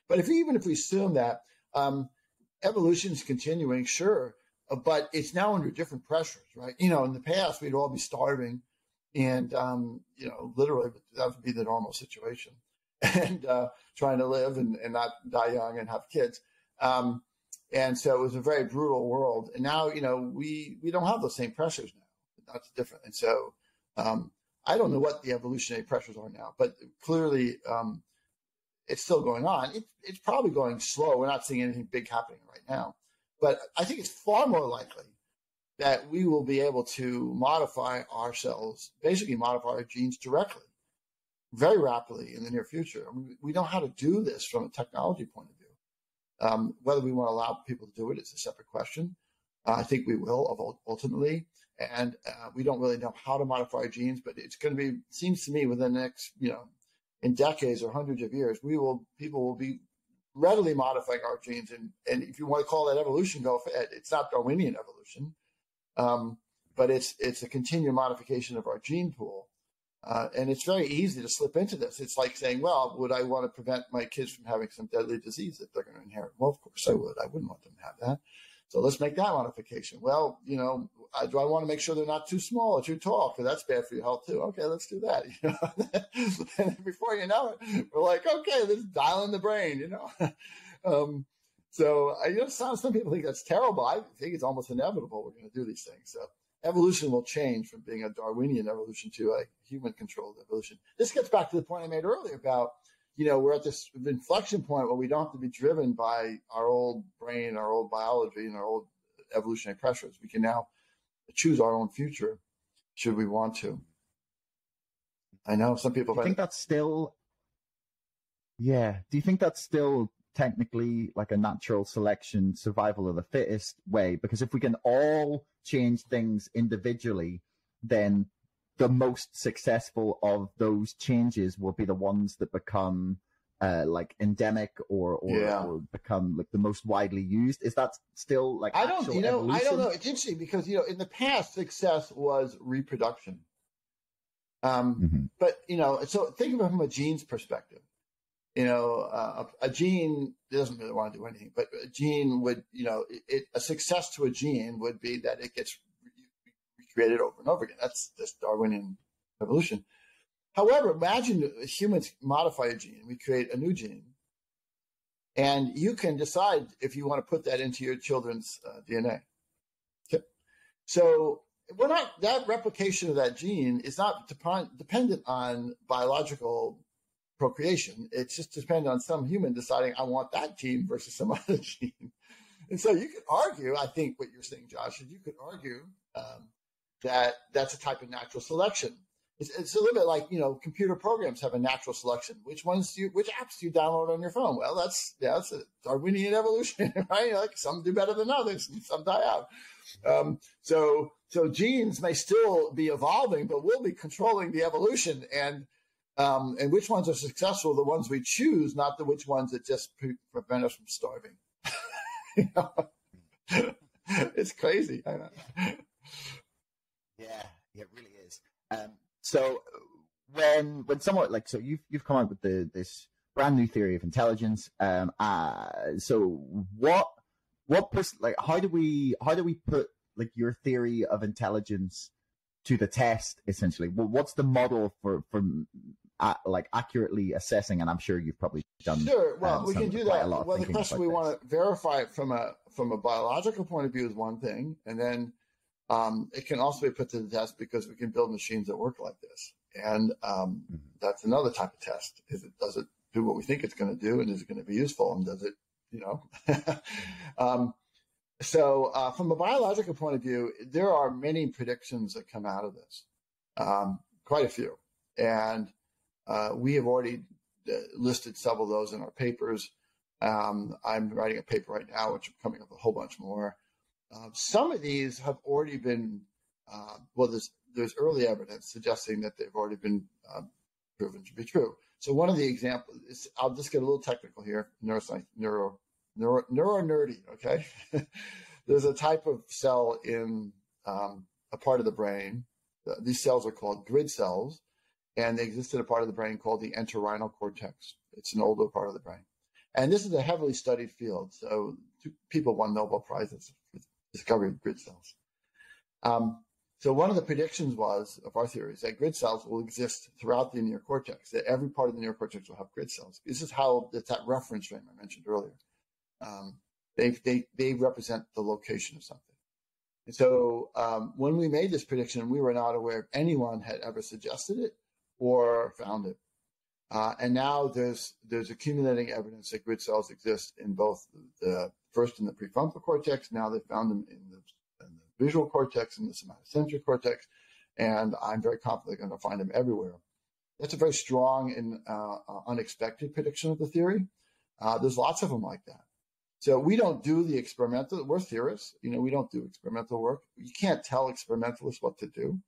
But if even if we assume that um, evolution is continuing, sure, but it's now under different pressures, right? You know, in the past we'd all be starving, and um, you know, literally that would be the normal situation, (laughs) and uh, trying to live and, and not die young and have kids. Um, and so it was a very brutal world. And now, you know, we we don't have those same pressures now. That's different. And so um, I don't know what the evolutionary pressures are now, but clearly um, it's still going on. It, it's probably going slow. We're not seeing anything big happening right now. But I think it's far more likely that we will be able to modify ourselves, basically modify our genes directly, very rapidly in the near future. I mean, we know how to do this from a technology point of view. Um, whether we want to allow people to do it is a separate question. Uh, I think we will ultimately, and uh, we don't really know how to modify genes, but it's going to be seems to me within the next you know in decades or hundreds of years, we will people will be readily modifying our genes, and and if you want to call that evolution, go it. It's not Darwinian evolution, um, but it's it's a continued modification of our gene pool. Uh, and it's very easy to slip into this. It's like saying, well, would I want to prevent my kids from having some deadly disease that they're going to inherit? Well, of course I would. I wouldn't want them to have that. So let's make that modification. Well, you know, I, do I want to make sure they're not too small or too tall? Because that's bad for your health too. Okay, let's do that. (laughs) You know? and before you know it, we're like, okay, let's dial in the brain, you know? (laughs) um, so I, you know, some, some people think that's terrible. I think it's almost inevitable we're going to do these things. So evolution will change from being a Darwinian evolution to a human controlled evolution. This gets back to the point I made earlier about, you know, we're at this inflection point where we don't have to be driven by our old brain, our old biology, and our old evolutionary pressures. We can now choose our own future should we want to. I know some people I think that's still, yeah. Do you think that's still technically like a natural selection, survival of the fittest way? Because if we can all change things individually, then the most successful of those changes will be the ones that become uh, like endemic or or, yeah. or, become like the most widely used. Is that still like I don't you know evolution? I don't know. It's interesting because you know in the past success was reproduction. Um, mm-hmm. but you know, so think of it from a gene's perspective. You know, uh, a, gene doesn't really want to do anything, but a gene would, you know, it, a success to a gene would be that it gets recreated over and over again. That's this Darwinian evolution. However, imagine humans modify a gene, we create a new gene, and you can decide if you want to put that into your children's uh, DNA. Okay. So we're not that replication of that gene is not dependent on biological procreation. It's just dependent on some human deciding I want that gene versus some (laughs) other gene. And so you could argue, I think what you're saying, Josh, is you could argue um, that that's a type of natural selection. It's, it's, a little bit like you know computer programs have a natural selection. Which ones do you, which apps do you download on your phone? Well, that's yeah, that's a Darwinian evolution, (laughs) right? Like some do better than others, and some die out. Um, so so genes may still be evolving, but we'll be controlling the evolution. And Um, and which ones are successful? The ones we choose, not the which ones that just pre- prevent us from starving. (laughs) (laughs) it's crazy. Yeah, it really is. Um, so when when someone like so you've you've come up with the this brand new theory of intelligence. Um, uh, so what what pers- like how do we how do we put like your theory of intelligence to the test essentially? Well, what's the model for for uh, like accurately assessing? And I'm sure you've probably done. Sure. Well, um, we can do that. Well, the question we want to verify it from a from a biological point of view is one thing, and then um, it can also be put to the test because we can build machines that work like this, and um, mm-hmm. that's another type of test. Is it does it do what we think it's going to do, and is it going to be useful, and does it, you know? (laughs) um, so, uh, from a biological point of view, there are many predictions that come out of this, um, quite a few, and uh, we have already uh, listed several of those in our papers. Um, I'm writing a paper right now, which I'm coming up with a whole bunch more. Uh, some of these have already been, uh, well, there's there's early evidence suggesting that they've already been uh, proven to be true. So one of the examples, is, I'll just get a little technical here, neuroscience, neuro, neuro, neuro nerdy. Okay, (laughs) there's a type of cell in um, a part of the brain. These cells are called grid cells, and they exist in a part of the brain called the entorhinal cortex. It's an older part of the brain, and this is a heavily studied field. So people won Nobel prizes for discovering grid cells. Um, so one of the predictions was of our theory is that grid cells will exist throughout the neocortex, that every part of the neocortex will have grid cells. This is how it's that reference frame I mentioned earlier. Um, they, they, they represent the location of something. And so um, when we made this prediction, we were not aware anyone had ever suggested it or found it. Uh, and now there's there's accumulating evidence that grid cells exist in both the first in the prefrontal cortex. Now they found them in the visual cortex and the somatosensory cortex, and I'm very confident they're going to find them everywhere. That's a very strong and uh, uh, unexpected prediction of the theory. Uh, there's lots of them like that. So we don't do the experimental. We're theorists. You know, we don't do experimental work. You can't tell experimentalists what to do.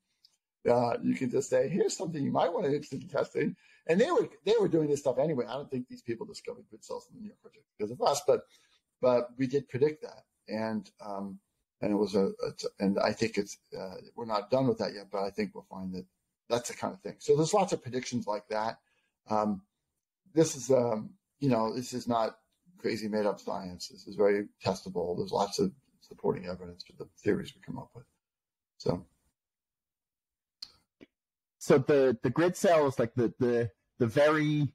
Uh, you can just say, "Here's something you might want to interested in testing." And they were they were doing this stuff anyway. I don't think these people discovered grid cells in the New York project because of us, but but we did predict that. And um, and it was a, a and I think it's uh, we're not done with that yet, but I think we'll find that that's the kind of thing. So there's lots of predictions like that. Um, this is um, you know this is not crazy made up science. This is very testable. There's lots of supporting evidence for the theories we come up with. So. So the the grid cells, like the the the very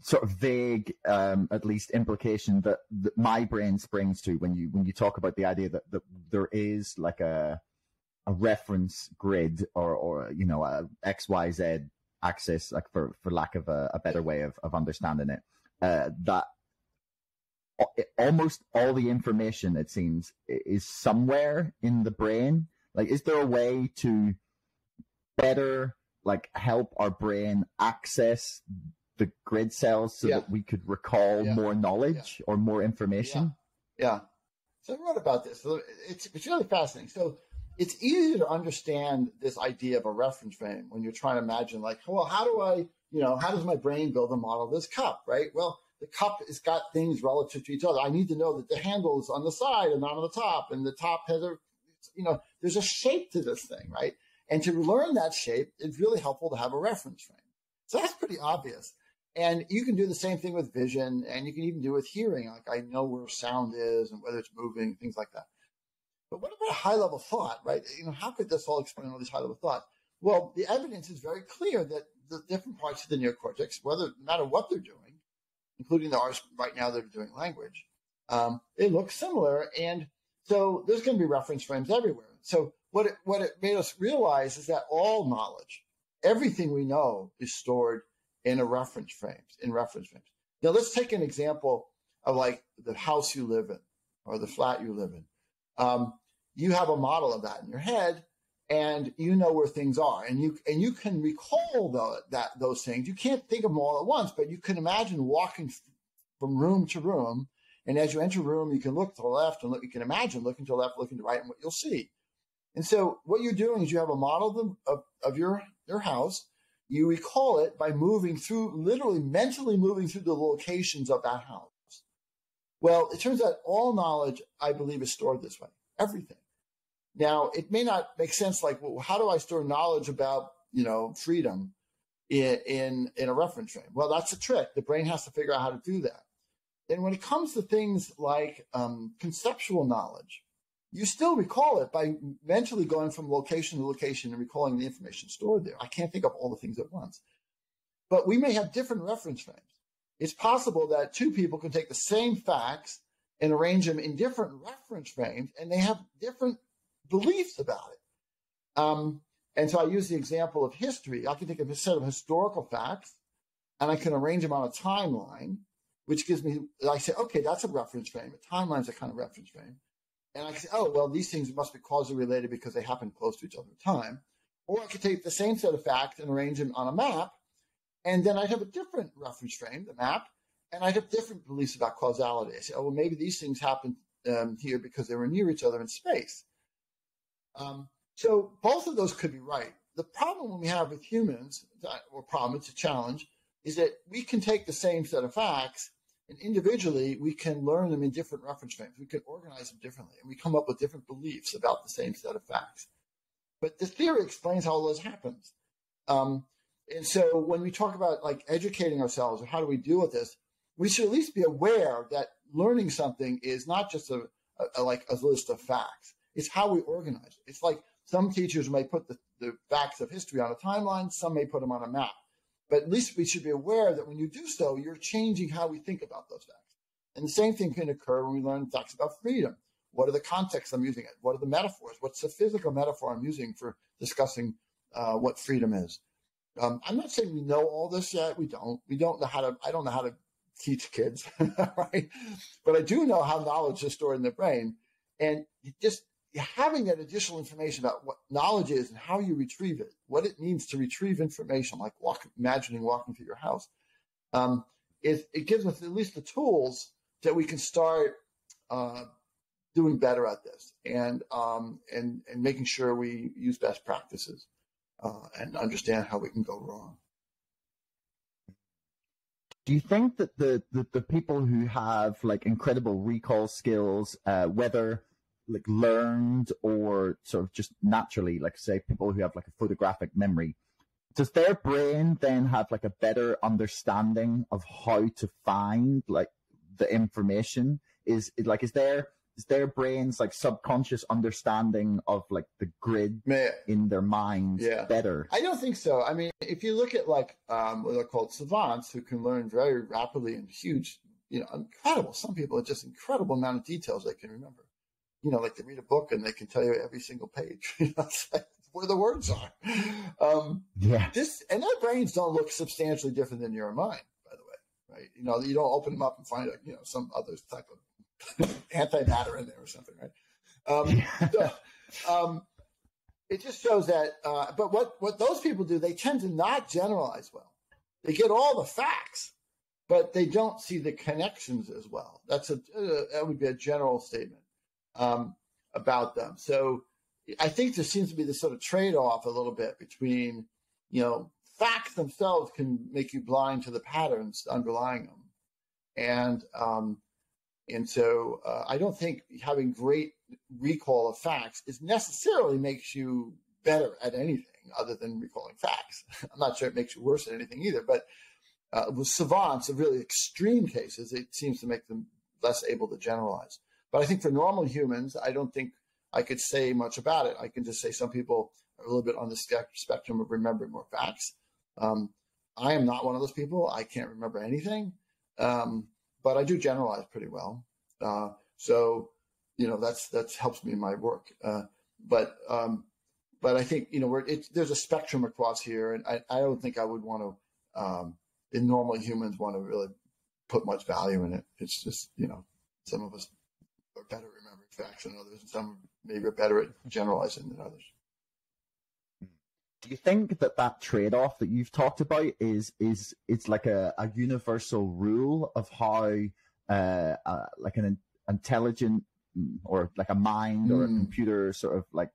sort of vague, um, at least implication that, that my brain springs to when you when you talk about the idea that, that there is like a a reference grid or or you know a X Y Z axis, like for for lack of a, a better way of of understanding it, uh, that almost all the information it seems is somewhere in the brain. Like, is there a way to better like help our brain access the grid cells so yeah. that we could recall yeah. more knowledge yeah. or more information? Yeah. So I wrote about this. So it's, it's really fascinating. So it's easy to understand this idea of a reference frame when you're trying to imagine, like, well, how do I, you know, how does my brain build a model of this cup, right? Well, the cup has got things relative to each other. I need to know that the handle is on the side and not on the top, and the top has a, you know, there's a shape to this thing, right? And to learn that shape, it's really helpful to have a reference frame. So that's pretty obvious. And you can do the same thing with vision, and you can even do with hearing. Like I know where sound is and whether it's moving, things like that. But what about high level thought, right? You know, how could this all explain all these high level thought? Well, the evidence is very clear that the different parts of the neocortex, whether no matter what they're doing, including the ours right now that are doing language, um, they look similar. And so there's going to be reference frames everywhere. So what it, what it made us realize is that all knowledge, everything we know, is stored in a reference frames, in reference frames. Now let's take an example of like the house you live in or the flat you live in. Um, you have a model of that in your head and you know where things are and you and you can recall the, that those things you can't think of them all at once but you can imagine walking from room to room and as you enter a room you can look to the left and look you can imagine looking to the left looking to the right and what you'll see and so what you're doing is you have a model of, of, of your your house You recall it by moving through, literally mentally moving through the locations of that house. Well, it turns out all knowledge, I believe, is stored this way. Everything. Now, it may not make sense. Like, well, how do I store knowledge about, you know, freedom in, in, in a reference frame? Well, that's a trick. The brain has to figure out how to do that. And when it comes to things like um, conceptual knowledge, you still recall it by mentally going from location to location and recalling the information stored there. I can't think of all the things at once. But we may have different reference frames. It's possible that two people can take the same facts and arrange them in different reference frames, and they have different beliefs about it. Um, and so I use the example of history. I can take a set of historical facts and I can arrange them on a timeline, which gives me, I say, okay, that's a reference frame. A timeline is a kind of reference frame. And I can say, oh, well, these things must be causally related because they happen close to each other in time. Or I could take the same set of facts and arrange them on a map. And then I'd have a different reference frame, the map, and I'd have different beliefs about causality. I say, oh, well, maybe these things happened um, here because they were near each other in space. Um, so both of those could be right. The problem we have with humans, or problem, it's a challenge, is that we can take the same set of facts and individually, we can learn them in different reference frames. We can organize them differently, and we come up with different beliefs about the same set of facts. But the theory explains how all this happens. Um, and so, when we talk about like educating ourselves or how do we deal with this, we should at least be aware that learning something is not just a, a, a like a list of facts. It's how we organize it. It's like some teachers may put the, the facts of history on a timeline, some may put them on a map. But at least we should be aware that when you do so, you're changing how we think about those facts. And the same thing can occur when we learn facts about freedom. What are the contexts I'm using it? What are the metaphors? What's the physical metaphor I'm using for discussing uh, what freedom is? Um, I'm not saying we know all this yet. We don't. We don't know how to. I don't know how to teach kids, (laughs) right? But I do know how knowledge is stored in the brain, and just having that additional information about what knowledge is and how you retrieve it, what it means to retrieve information, like walk, imagining walking through your house, um, it, it gives us at least the tools that we can start uh, doing better at this and um, and and making sure we use best practices uh, and understand how we can go wrong. Do you think that the, the, the people who have like incredible recall skills, uh, whether like learned or sort of just naturally, like say people who have like a photographic memory, does their brain then have like a better understanding of how to find like the information? Is it like is there is their brain's like subconscious understanding of like the grid in their minds yeah. better? I don't think so. I mean, if you look at like um, what are called savants who can learn very rapidly and huge, you know, incredible. Some people are just incredible amount of details they can remember you know, like they read a book and they can tell you every single page (laughs) you know, where the words are. Um, yeah. This and our brains don't look substantially different than your mind, by the way, right? You know, you don't open them up and find, a, you know, some other type of (laughs) antimatter in there or something, right? Um, so, um, it just shows that. Uh, but what what those people do, they tend to not generalize well. They get all the facts, but they don't see the connections as well. That's a uh, that would be a general statement um, about them. So I think there seems to be this sort of trade off a little bit between, you know, facts themselves can make you blind to the patterns underlying them. And, um, and so uh, I don't think having great recall of facts is necessarily makes you better at anything other than recalling facts. (laughs) I'm not sure it makes you worse at anything either, but uh, with savants of really extreme cases, it seems to make them less able to generalize. But I think for normal humans, I don't think I could say much about it. I can just say some people are a little bit on the spectrum of remembering more facts. Um, I am not one of those people. I can't remember anything, um, but I do generalize pretty well. Uh, so, you know, that's that's helps me in my work. Uh, but um, but I think you know there's a spectrum across here, and I, I don't think I would want to. Um, in normal humans, want to really put much value in it. It's just you know some of us are better at remembering facts than others, and some maybe are better at generalizing than others. Do you think that that trade-off that you've talked about is is it's like a, a universal rule of how uh, uh, like an intelligent or like a mind mm. or a hmm. computer sort of like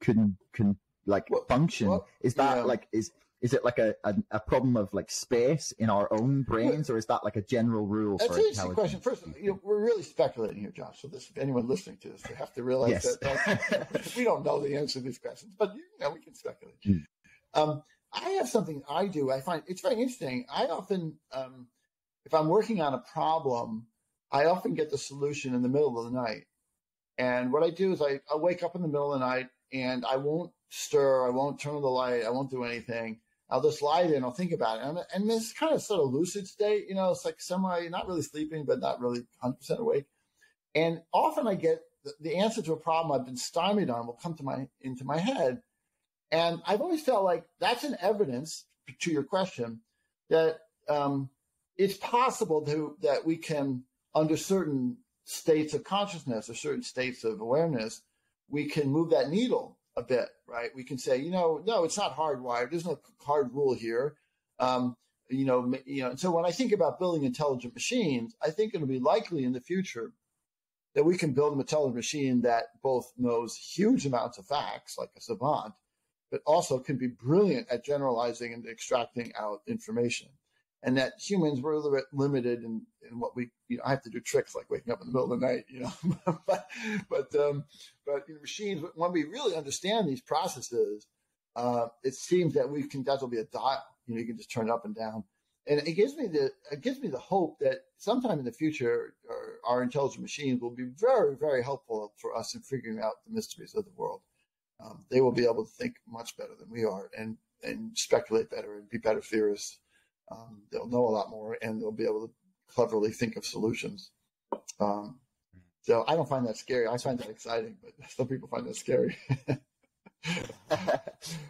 can can like well, function? Well, is that yeah. like is is it like a, a, a, problem of like space in our own brains, or is that like a general rule? That's an interesting question. First, you know, we're really speculating here, Josh. So this, anyone listening to this, they have to realize yes. that we don't know the answer to these questions, but you know, we can speculate. Mm. Um, I have something I do. I find it's very interesting. I often, um, if I'm working on a problem, I often get the solution in the middle of the night. And what I do is I, I wake up in the middle of the night and I won't stir, I won't turn on the light, I won't do anything. I'll just lie there and I'll think about it. And, and this kind of sort of lucid state, you know, it's like semi, not really sleeping, but not really 100% awake. And often I get the, the answer to a problem I've been stymied on will come to my into my head. And I've always felt like that's an evidence to your question that um, it's possible to, that we can, under certain states of consciousness or certain states of awareness, we can move that needle a bit, right? We can say, you know, no, it's not hardwired. There's no hard rule here. Um, you know, you know. So when I think about building intelligent machines, I think it'll be likely in the future that we can build an intelligent machine that both knows huge amounts of facts, like a savant, but also can be brilliant at generalizing and extracting out information and that humans were a little bit limited in, in what we, you know, I have to do tricks like waking up in the middle of the night, you know, (laughs) but, but, um, but in machines, when we really understand these processes, uh, it seems that we can, will be a dial, you know, you can just turn it up and down. And it gives me the, it gives me the hope that sometime in the future, our, our intelligent machines will be very, very helpful for us in figuring out the mysteries of the world. Um, they will be able to think much better than we are and, and speculate better and be better theorists um, they'll know a lot more and they'll be able to cleverly think of solutions. Um, so I don't find that scary. I find that exciting, but (laughs) some people find that scary. (laughs)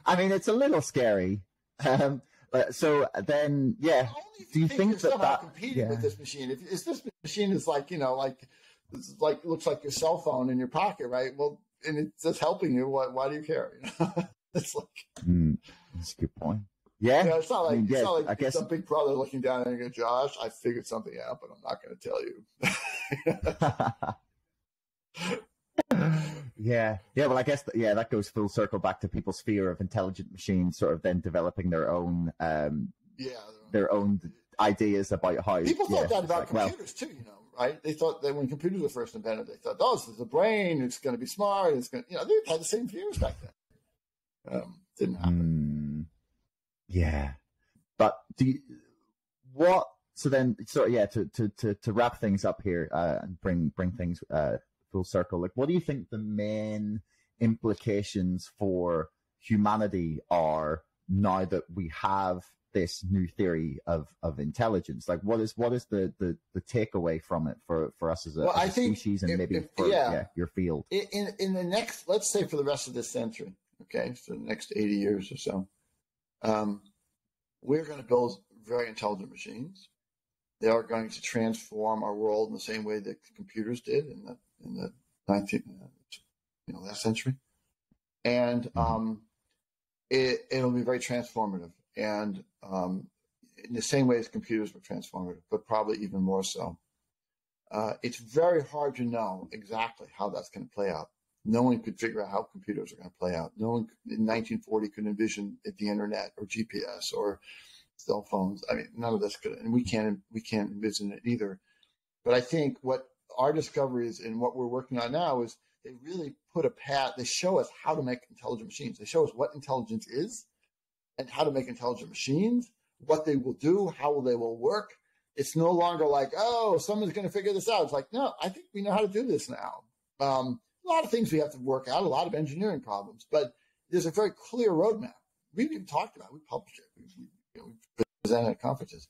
I mean, it's a little scary. Um, but so then, yeah. Do you think, that that competing yeah. with this machine? If, if this machine is like you know, like like looks like your cell phone in your pocket, right? Well, and it's just helping you. Why, why do you care? You (laughs) know? it's like mm, that's a good point. Yeah, you know, it's not like I mean, it's yeah, not like I guess some big brother looking down and going, "Josh, I figured something out, but I'm not going to tell you." (laughs) yeah, yeah. Well, I guess yeah, that goes full circle back to people's fear of intelligent machines, sort of then developing their own, um, yeah, their own ideas about how people thought yeah, that about computers well, too. You know, right? They thought that when computers were first invented, they thought, "Oh, this is a brain. It's going to be smart. It's going," to, you know, they had the same fears back then. Um, didn't happen. Mm yeah, but do you, what? So then, so yeah, to to to, to wrap things up here uh, and bring bring things uh, full circle. Like, what do you think the main implications for humanity are now that we have this new theory of of intelligence? Like, what is what is the the, the takeaway from it for for us as a, well, as a species and if, maybe if, for yeah, yeah, your field? In in the next, let's say, for the rest of this century, okay, for the next eighty years or so, um, we're going to build very intelligent machines. They are going to transform our world in the same way that computers did in the in the 19th, you know, last century, and mm-hmm. um, it it'll be very transformative, and um, in the same way as computers were transformative, but probably even more so. Uh, it's very hard to know exactly how that's going to play out. No one could figure out how computers are going to play out. No one in 1940 could envision the internet or GPS or cell phones. I mean, none of this could, and we can't we can't envision it either. But I think what our discoveries and what we're working on now is they really put a path. They show us how to make intelligent machines. They show us what intelligence is and how to make intelligent machines, what they will do, how they will work. It's no longer like, oh, someone's going to figure this out. It's like, no, I think we know how to do this now. Um, a lot of things we have to work out, a lot of engineering problems, but there's a very clear roadmap. We've even talked about it. We published it. We, we, you know, we presented at conferences.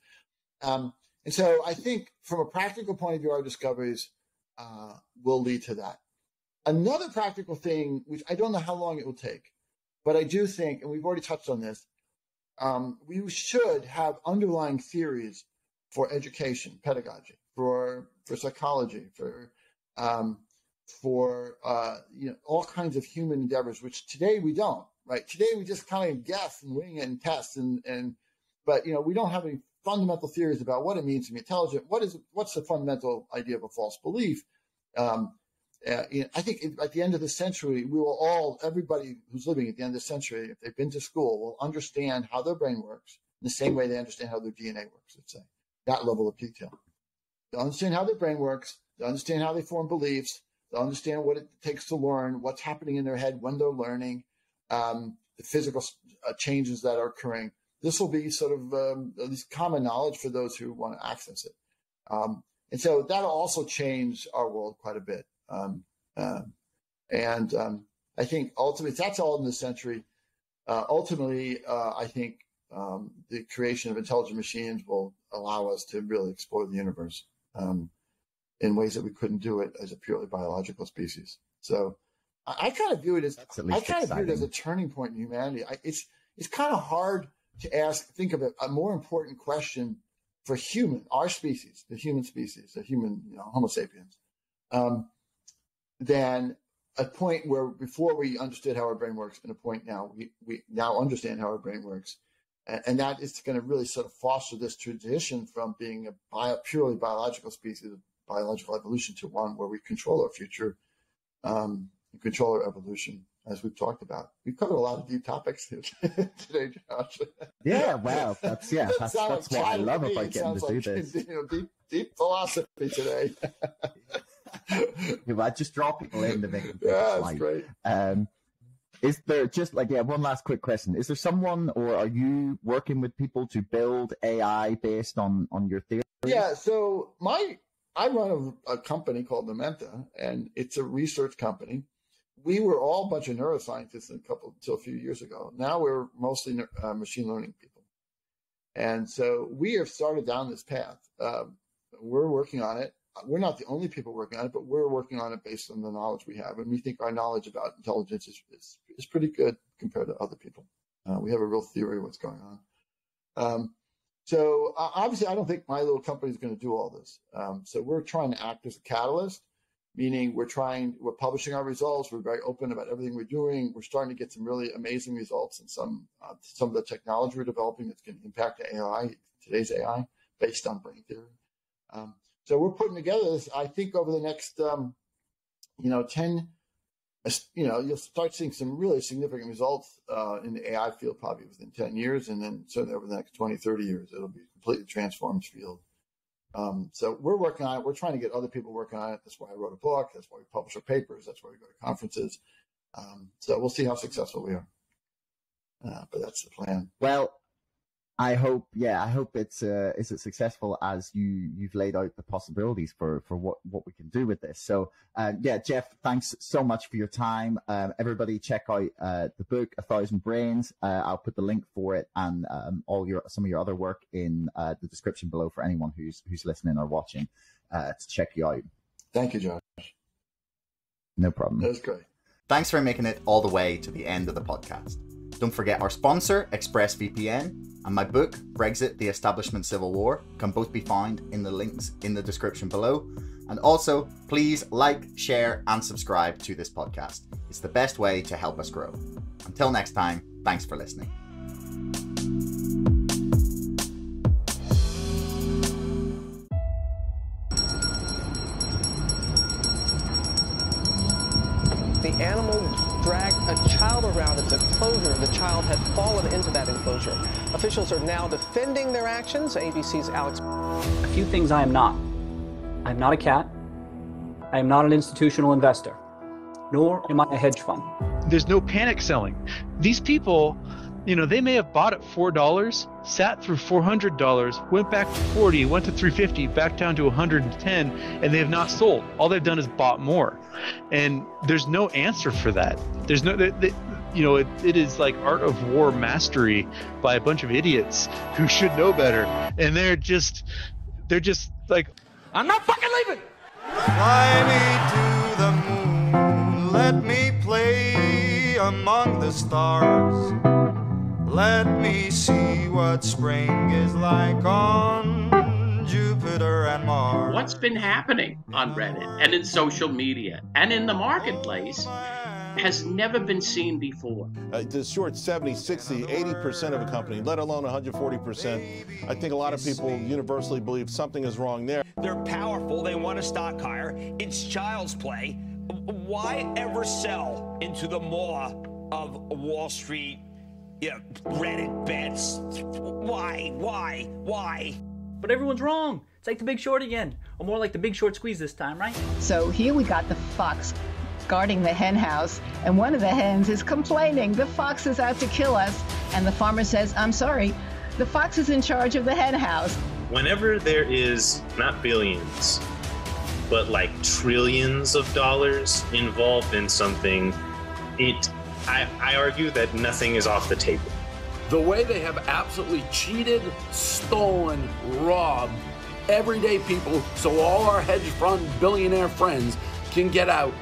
Um, and so I think from a practical point of view, our discoveries uh, will lead to that. Another practical thing, which I don't know how long it will take, but I do think, and we've already touched on this, um, we should have underlying theories for education, pedagogy, for for psychology, for um, for uh, you know all kinds of human endeavors, which today we don't. Right? Today we just kind of guess and wing it and test, and and but you know we don't have any fundamental theories about what it means to be intelligent. What is what's the fundamental idea of a false belief? Um, uh, you know, I think at the end of the century, we will all, everybody who's living at the end of the century, if they've been to school, will understand how their brain works in the same way they understand how their DNA works, let's say, that level of detail. They'll understand how their brain works, they'll understand how they form beliefs, they'll understand what it takes to learn, what's happening in their head when they're learning, um, the physical uh, changes that are occurring. This will be sort of um, at least common knowledge for those who want to access it. Um, and so that'll also change our world quite a bit. Um, uh, and um, I think ultimately, that's all in the century. Uh, ultimately, uh, I think um, the creation of intelligent machines will allow us to really explore the universe um, in ways that we couldn't do it as a purely biological species. So I, I kind of view it as I kind of view it as a turning point in humanity. I, it's it's kind of hard to ask, think of it, a more important question for human, our species, the human species, the human, you know, Homo sapiens, um, than a point where before we understood how our brain works, and a point now we, we now understand how our brain works. And, and that is going to really sort of foster this transition from being a bio, purely biological species, biological evolution, to one where we control our future, um, control our evolution as we've talked about. We've covered a lot of deep topics (laughs) today, Josh. Yeah, wow, that's yeah, that's, that's what I love about getting to like, do this. (laughs) You know, deep, deep philosophy today. I just draw people in to make them (laughs) yeah, that's great. Um, is there just like yeah one last quick question is there someone or are you working with people to build ai based on on your theory yeah so my i run a, a company called Numenta, and it's a research company we were all a bunch of neuroscientists a couple until a few years ago. Now we're mostly uh, machine learning people, and so we have started down this path. Uh, we're working on it. We're not the only people working on it, but we're working on it based on the knowledge we have, and we think our knowledge about intelligence is is, is pretty good compared to other people. Uh, we have a real theory of what's going on. Um, so obviously, I don't think my little company is going to do all this. Um, so we're trying to act as a catalyst meaning we're trying, we're publishing our results. We're very open about everything we're doing. We're starting to get some really amazing results in some uh, some of the technology we're developing that's going to impact AI, today's AI, based on brain theory. Um, so we're putting together this. I think over the next, um, you know, ten, you know, you'll start seeing some really significant results uh, in the AI field probably within ten years, and then certainly over the next 20, 30 years, it'll be a completely transformed field. Um, so we're working on it. We're trying to get other people working on it. That's why I wrote a book. That's why we publish our papers. That's why we go to conferences. Um, so we'll see how successful we are. Uh, but that's the plan. Well, I hope, yeah, I hope it's uh, is as successful as you you've laid out the possibilities for for what what we can do with this. So, uh, yeah, Jeff, thanks so much for your time. Um, everybody, check out uh, the book A Thousand Brains. Uh, I'll put the link for it and um, all your some of your other work in uh, the description below for anyone who's who's listening or watching uh, to check you out. Thank you, Josh. No problem. That was great. Thanks for making it all the way to the end of the podcast. Don't forget our sponsor, ExpressVPN, and my book, Brexit The Establishment Civil War, can both be found in the links in the description below. And also, please like, share, and subscribe to this podcast. It's the best way to help us grow. Until next time, thanks for listening. The animal dragged a child around at the enclosure. The child had fallen into that enclosure. Officials are now defending their actions. ABC's Alex. A few things I am not. I am not a cat. I am not an institutional investor, nor am I a hedge fund. There's no panic selling. These people you know, they may have bought at four dollars, sat through four hundred dollars, went back to forty, went to three fifty, back down to one hundred and ten, and they have not sold. All they've done is bought more, and there's no answer for that. There's no, they, they, you know, it, it is like art of war mastery by a bunch of idiots who should know better, and they're just, they're just like, I'm not fucking leaving. Fly me to the moon, let me play among the stars. Let me see what spring is like on Jupiter and Mars. What's been happening on Reddit and in social media and in the marketplace has never been seen before. Uh, to short 70, 60, 80% of a company, let alone 140%, I think a lot of people universally believe something is wrong there. They're powerful. They want a stock higher. It's child's play why ever sell into the maw of Wall Street? Yeah, Reddit bets. Why? Why? Why? But everyone's wrong. It's like the big short again, or more like the big short squeeze this time, right? So here we got the fox guarding the hen house, and one of the hens is complaining the fox is out to kill us. And the farmer says, I'm sorry, the fox is in charge of the hen house. Whenever there is not billions, but like trillions of dollars involved in something, it I, I argue that nothing is off the table. The way they have absolutely cheated, stolen, robbed everyday people so all our hedge fund billionaire friends can get out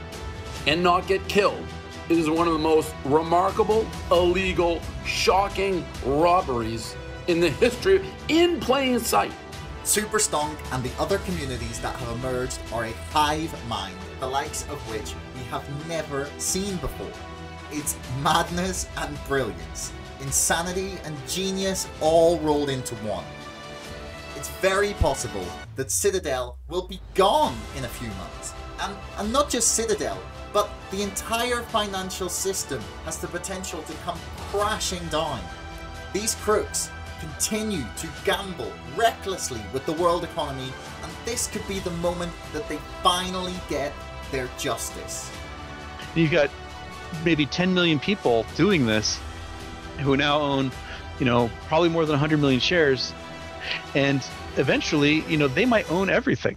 and not get killed is one of the most remarkable, illegal, shocking robberies in the history in plain sight. Super Stonk and the other communities that have emerged are a hive mind, the likes of which we have never seen before. It's madness and brilliance, insanity and genius all rolled into one. It's very possible that Citadel will be gone in a few months. And, and not just Citadel, but the entire financial system has the potential to come crashing down. These crooks continue to gamble recklessly with the world economy, and this could be the moment that they finally get their justice. You've got maybe 10 million people doing this who now own, you know, probably more than 100 million shares. And eventually, you know, they might own everything.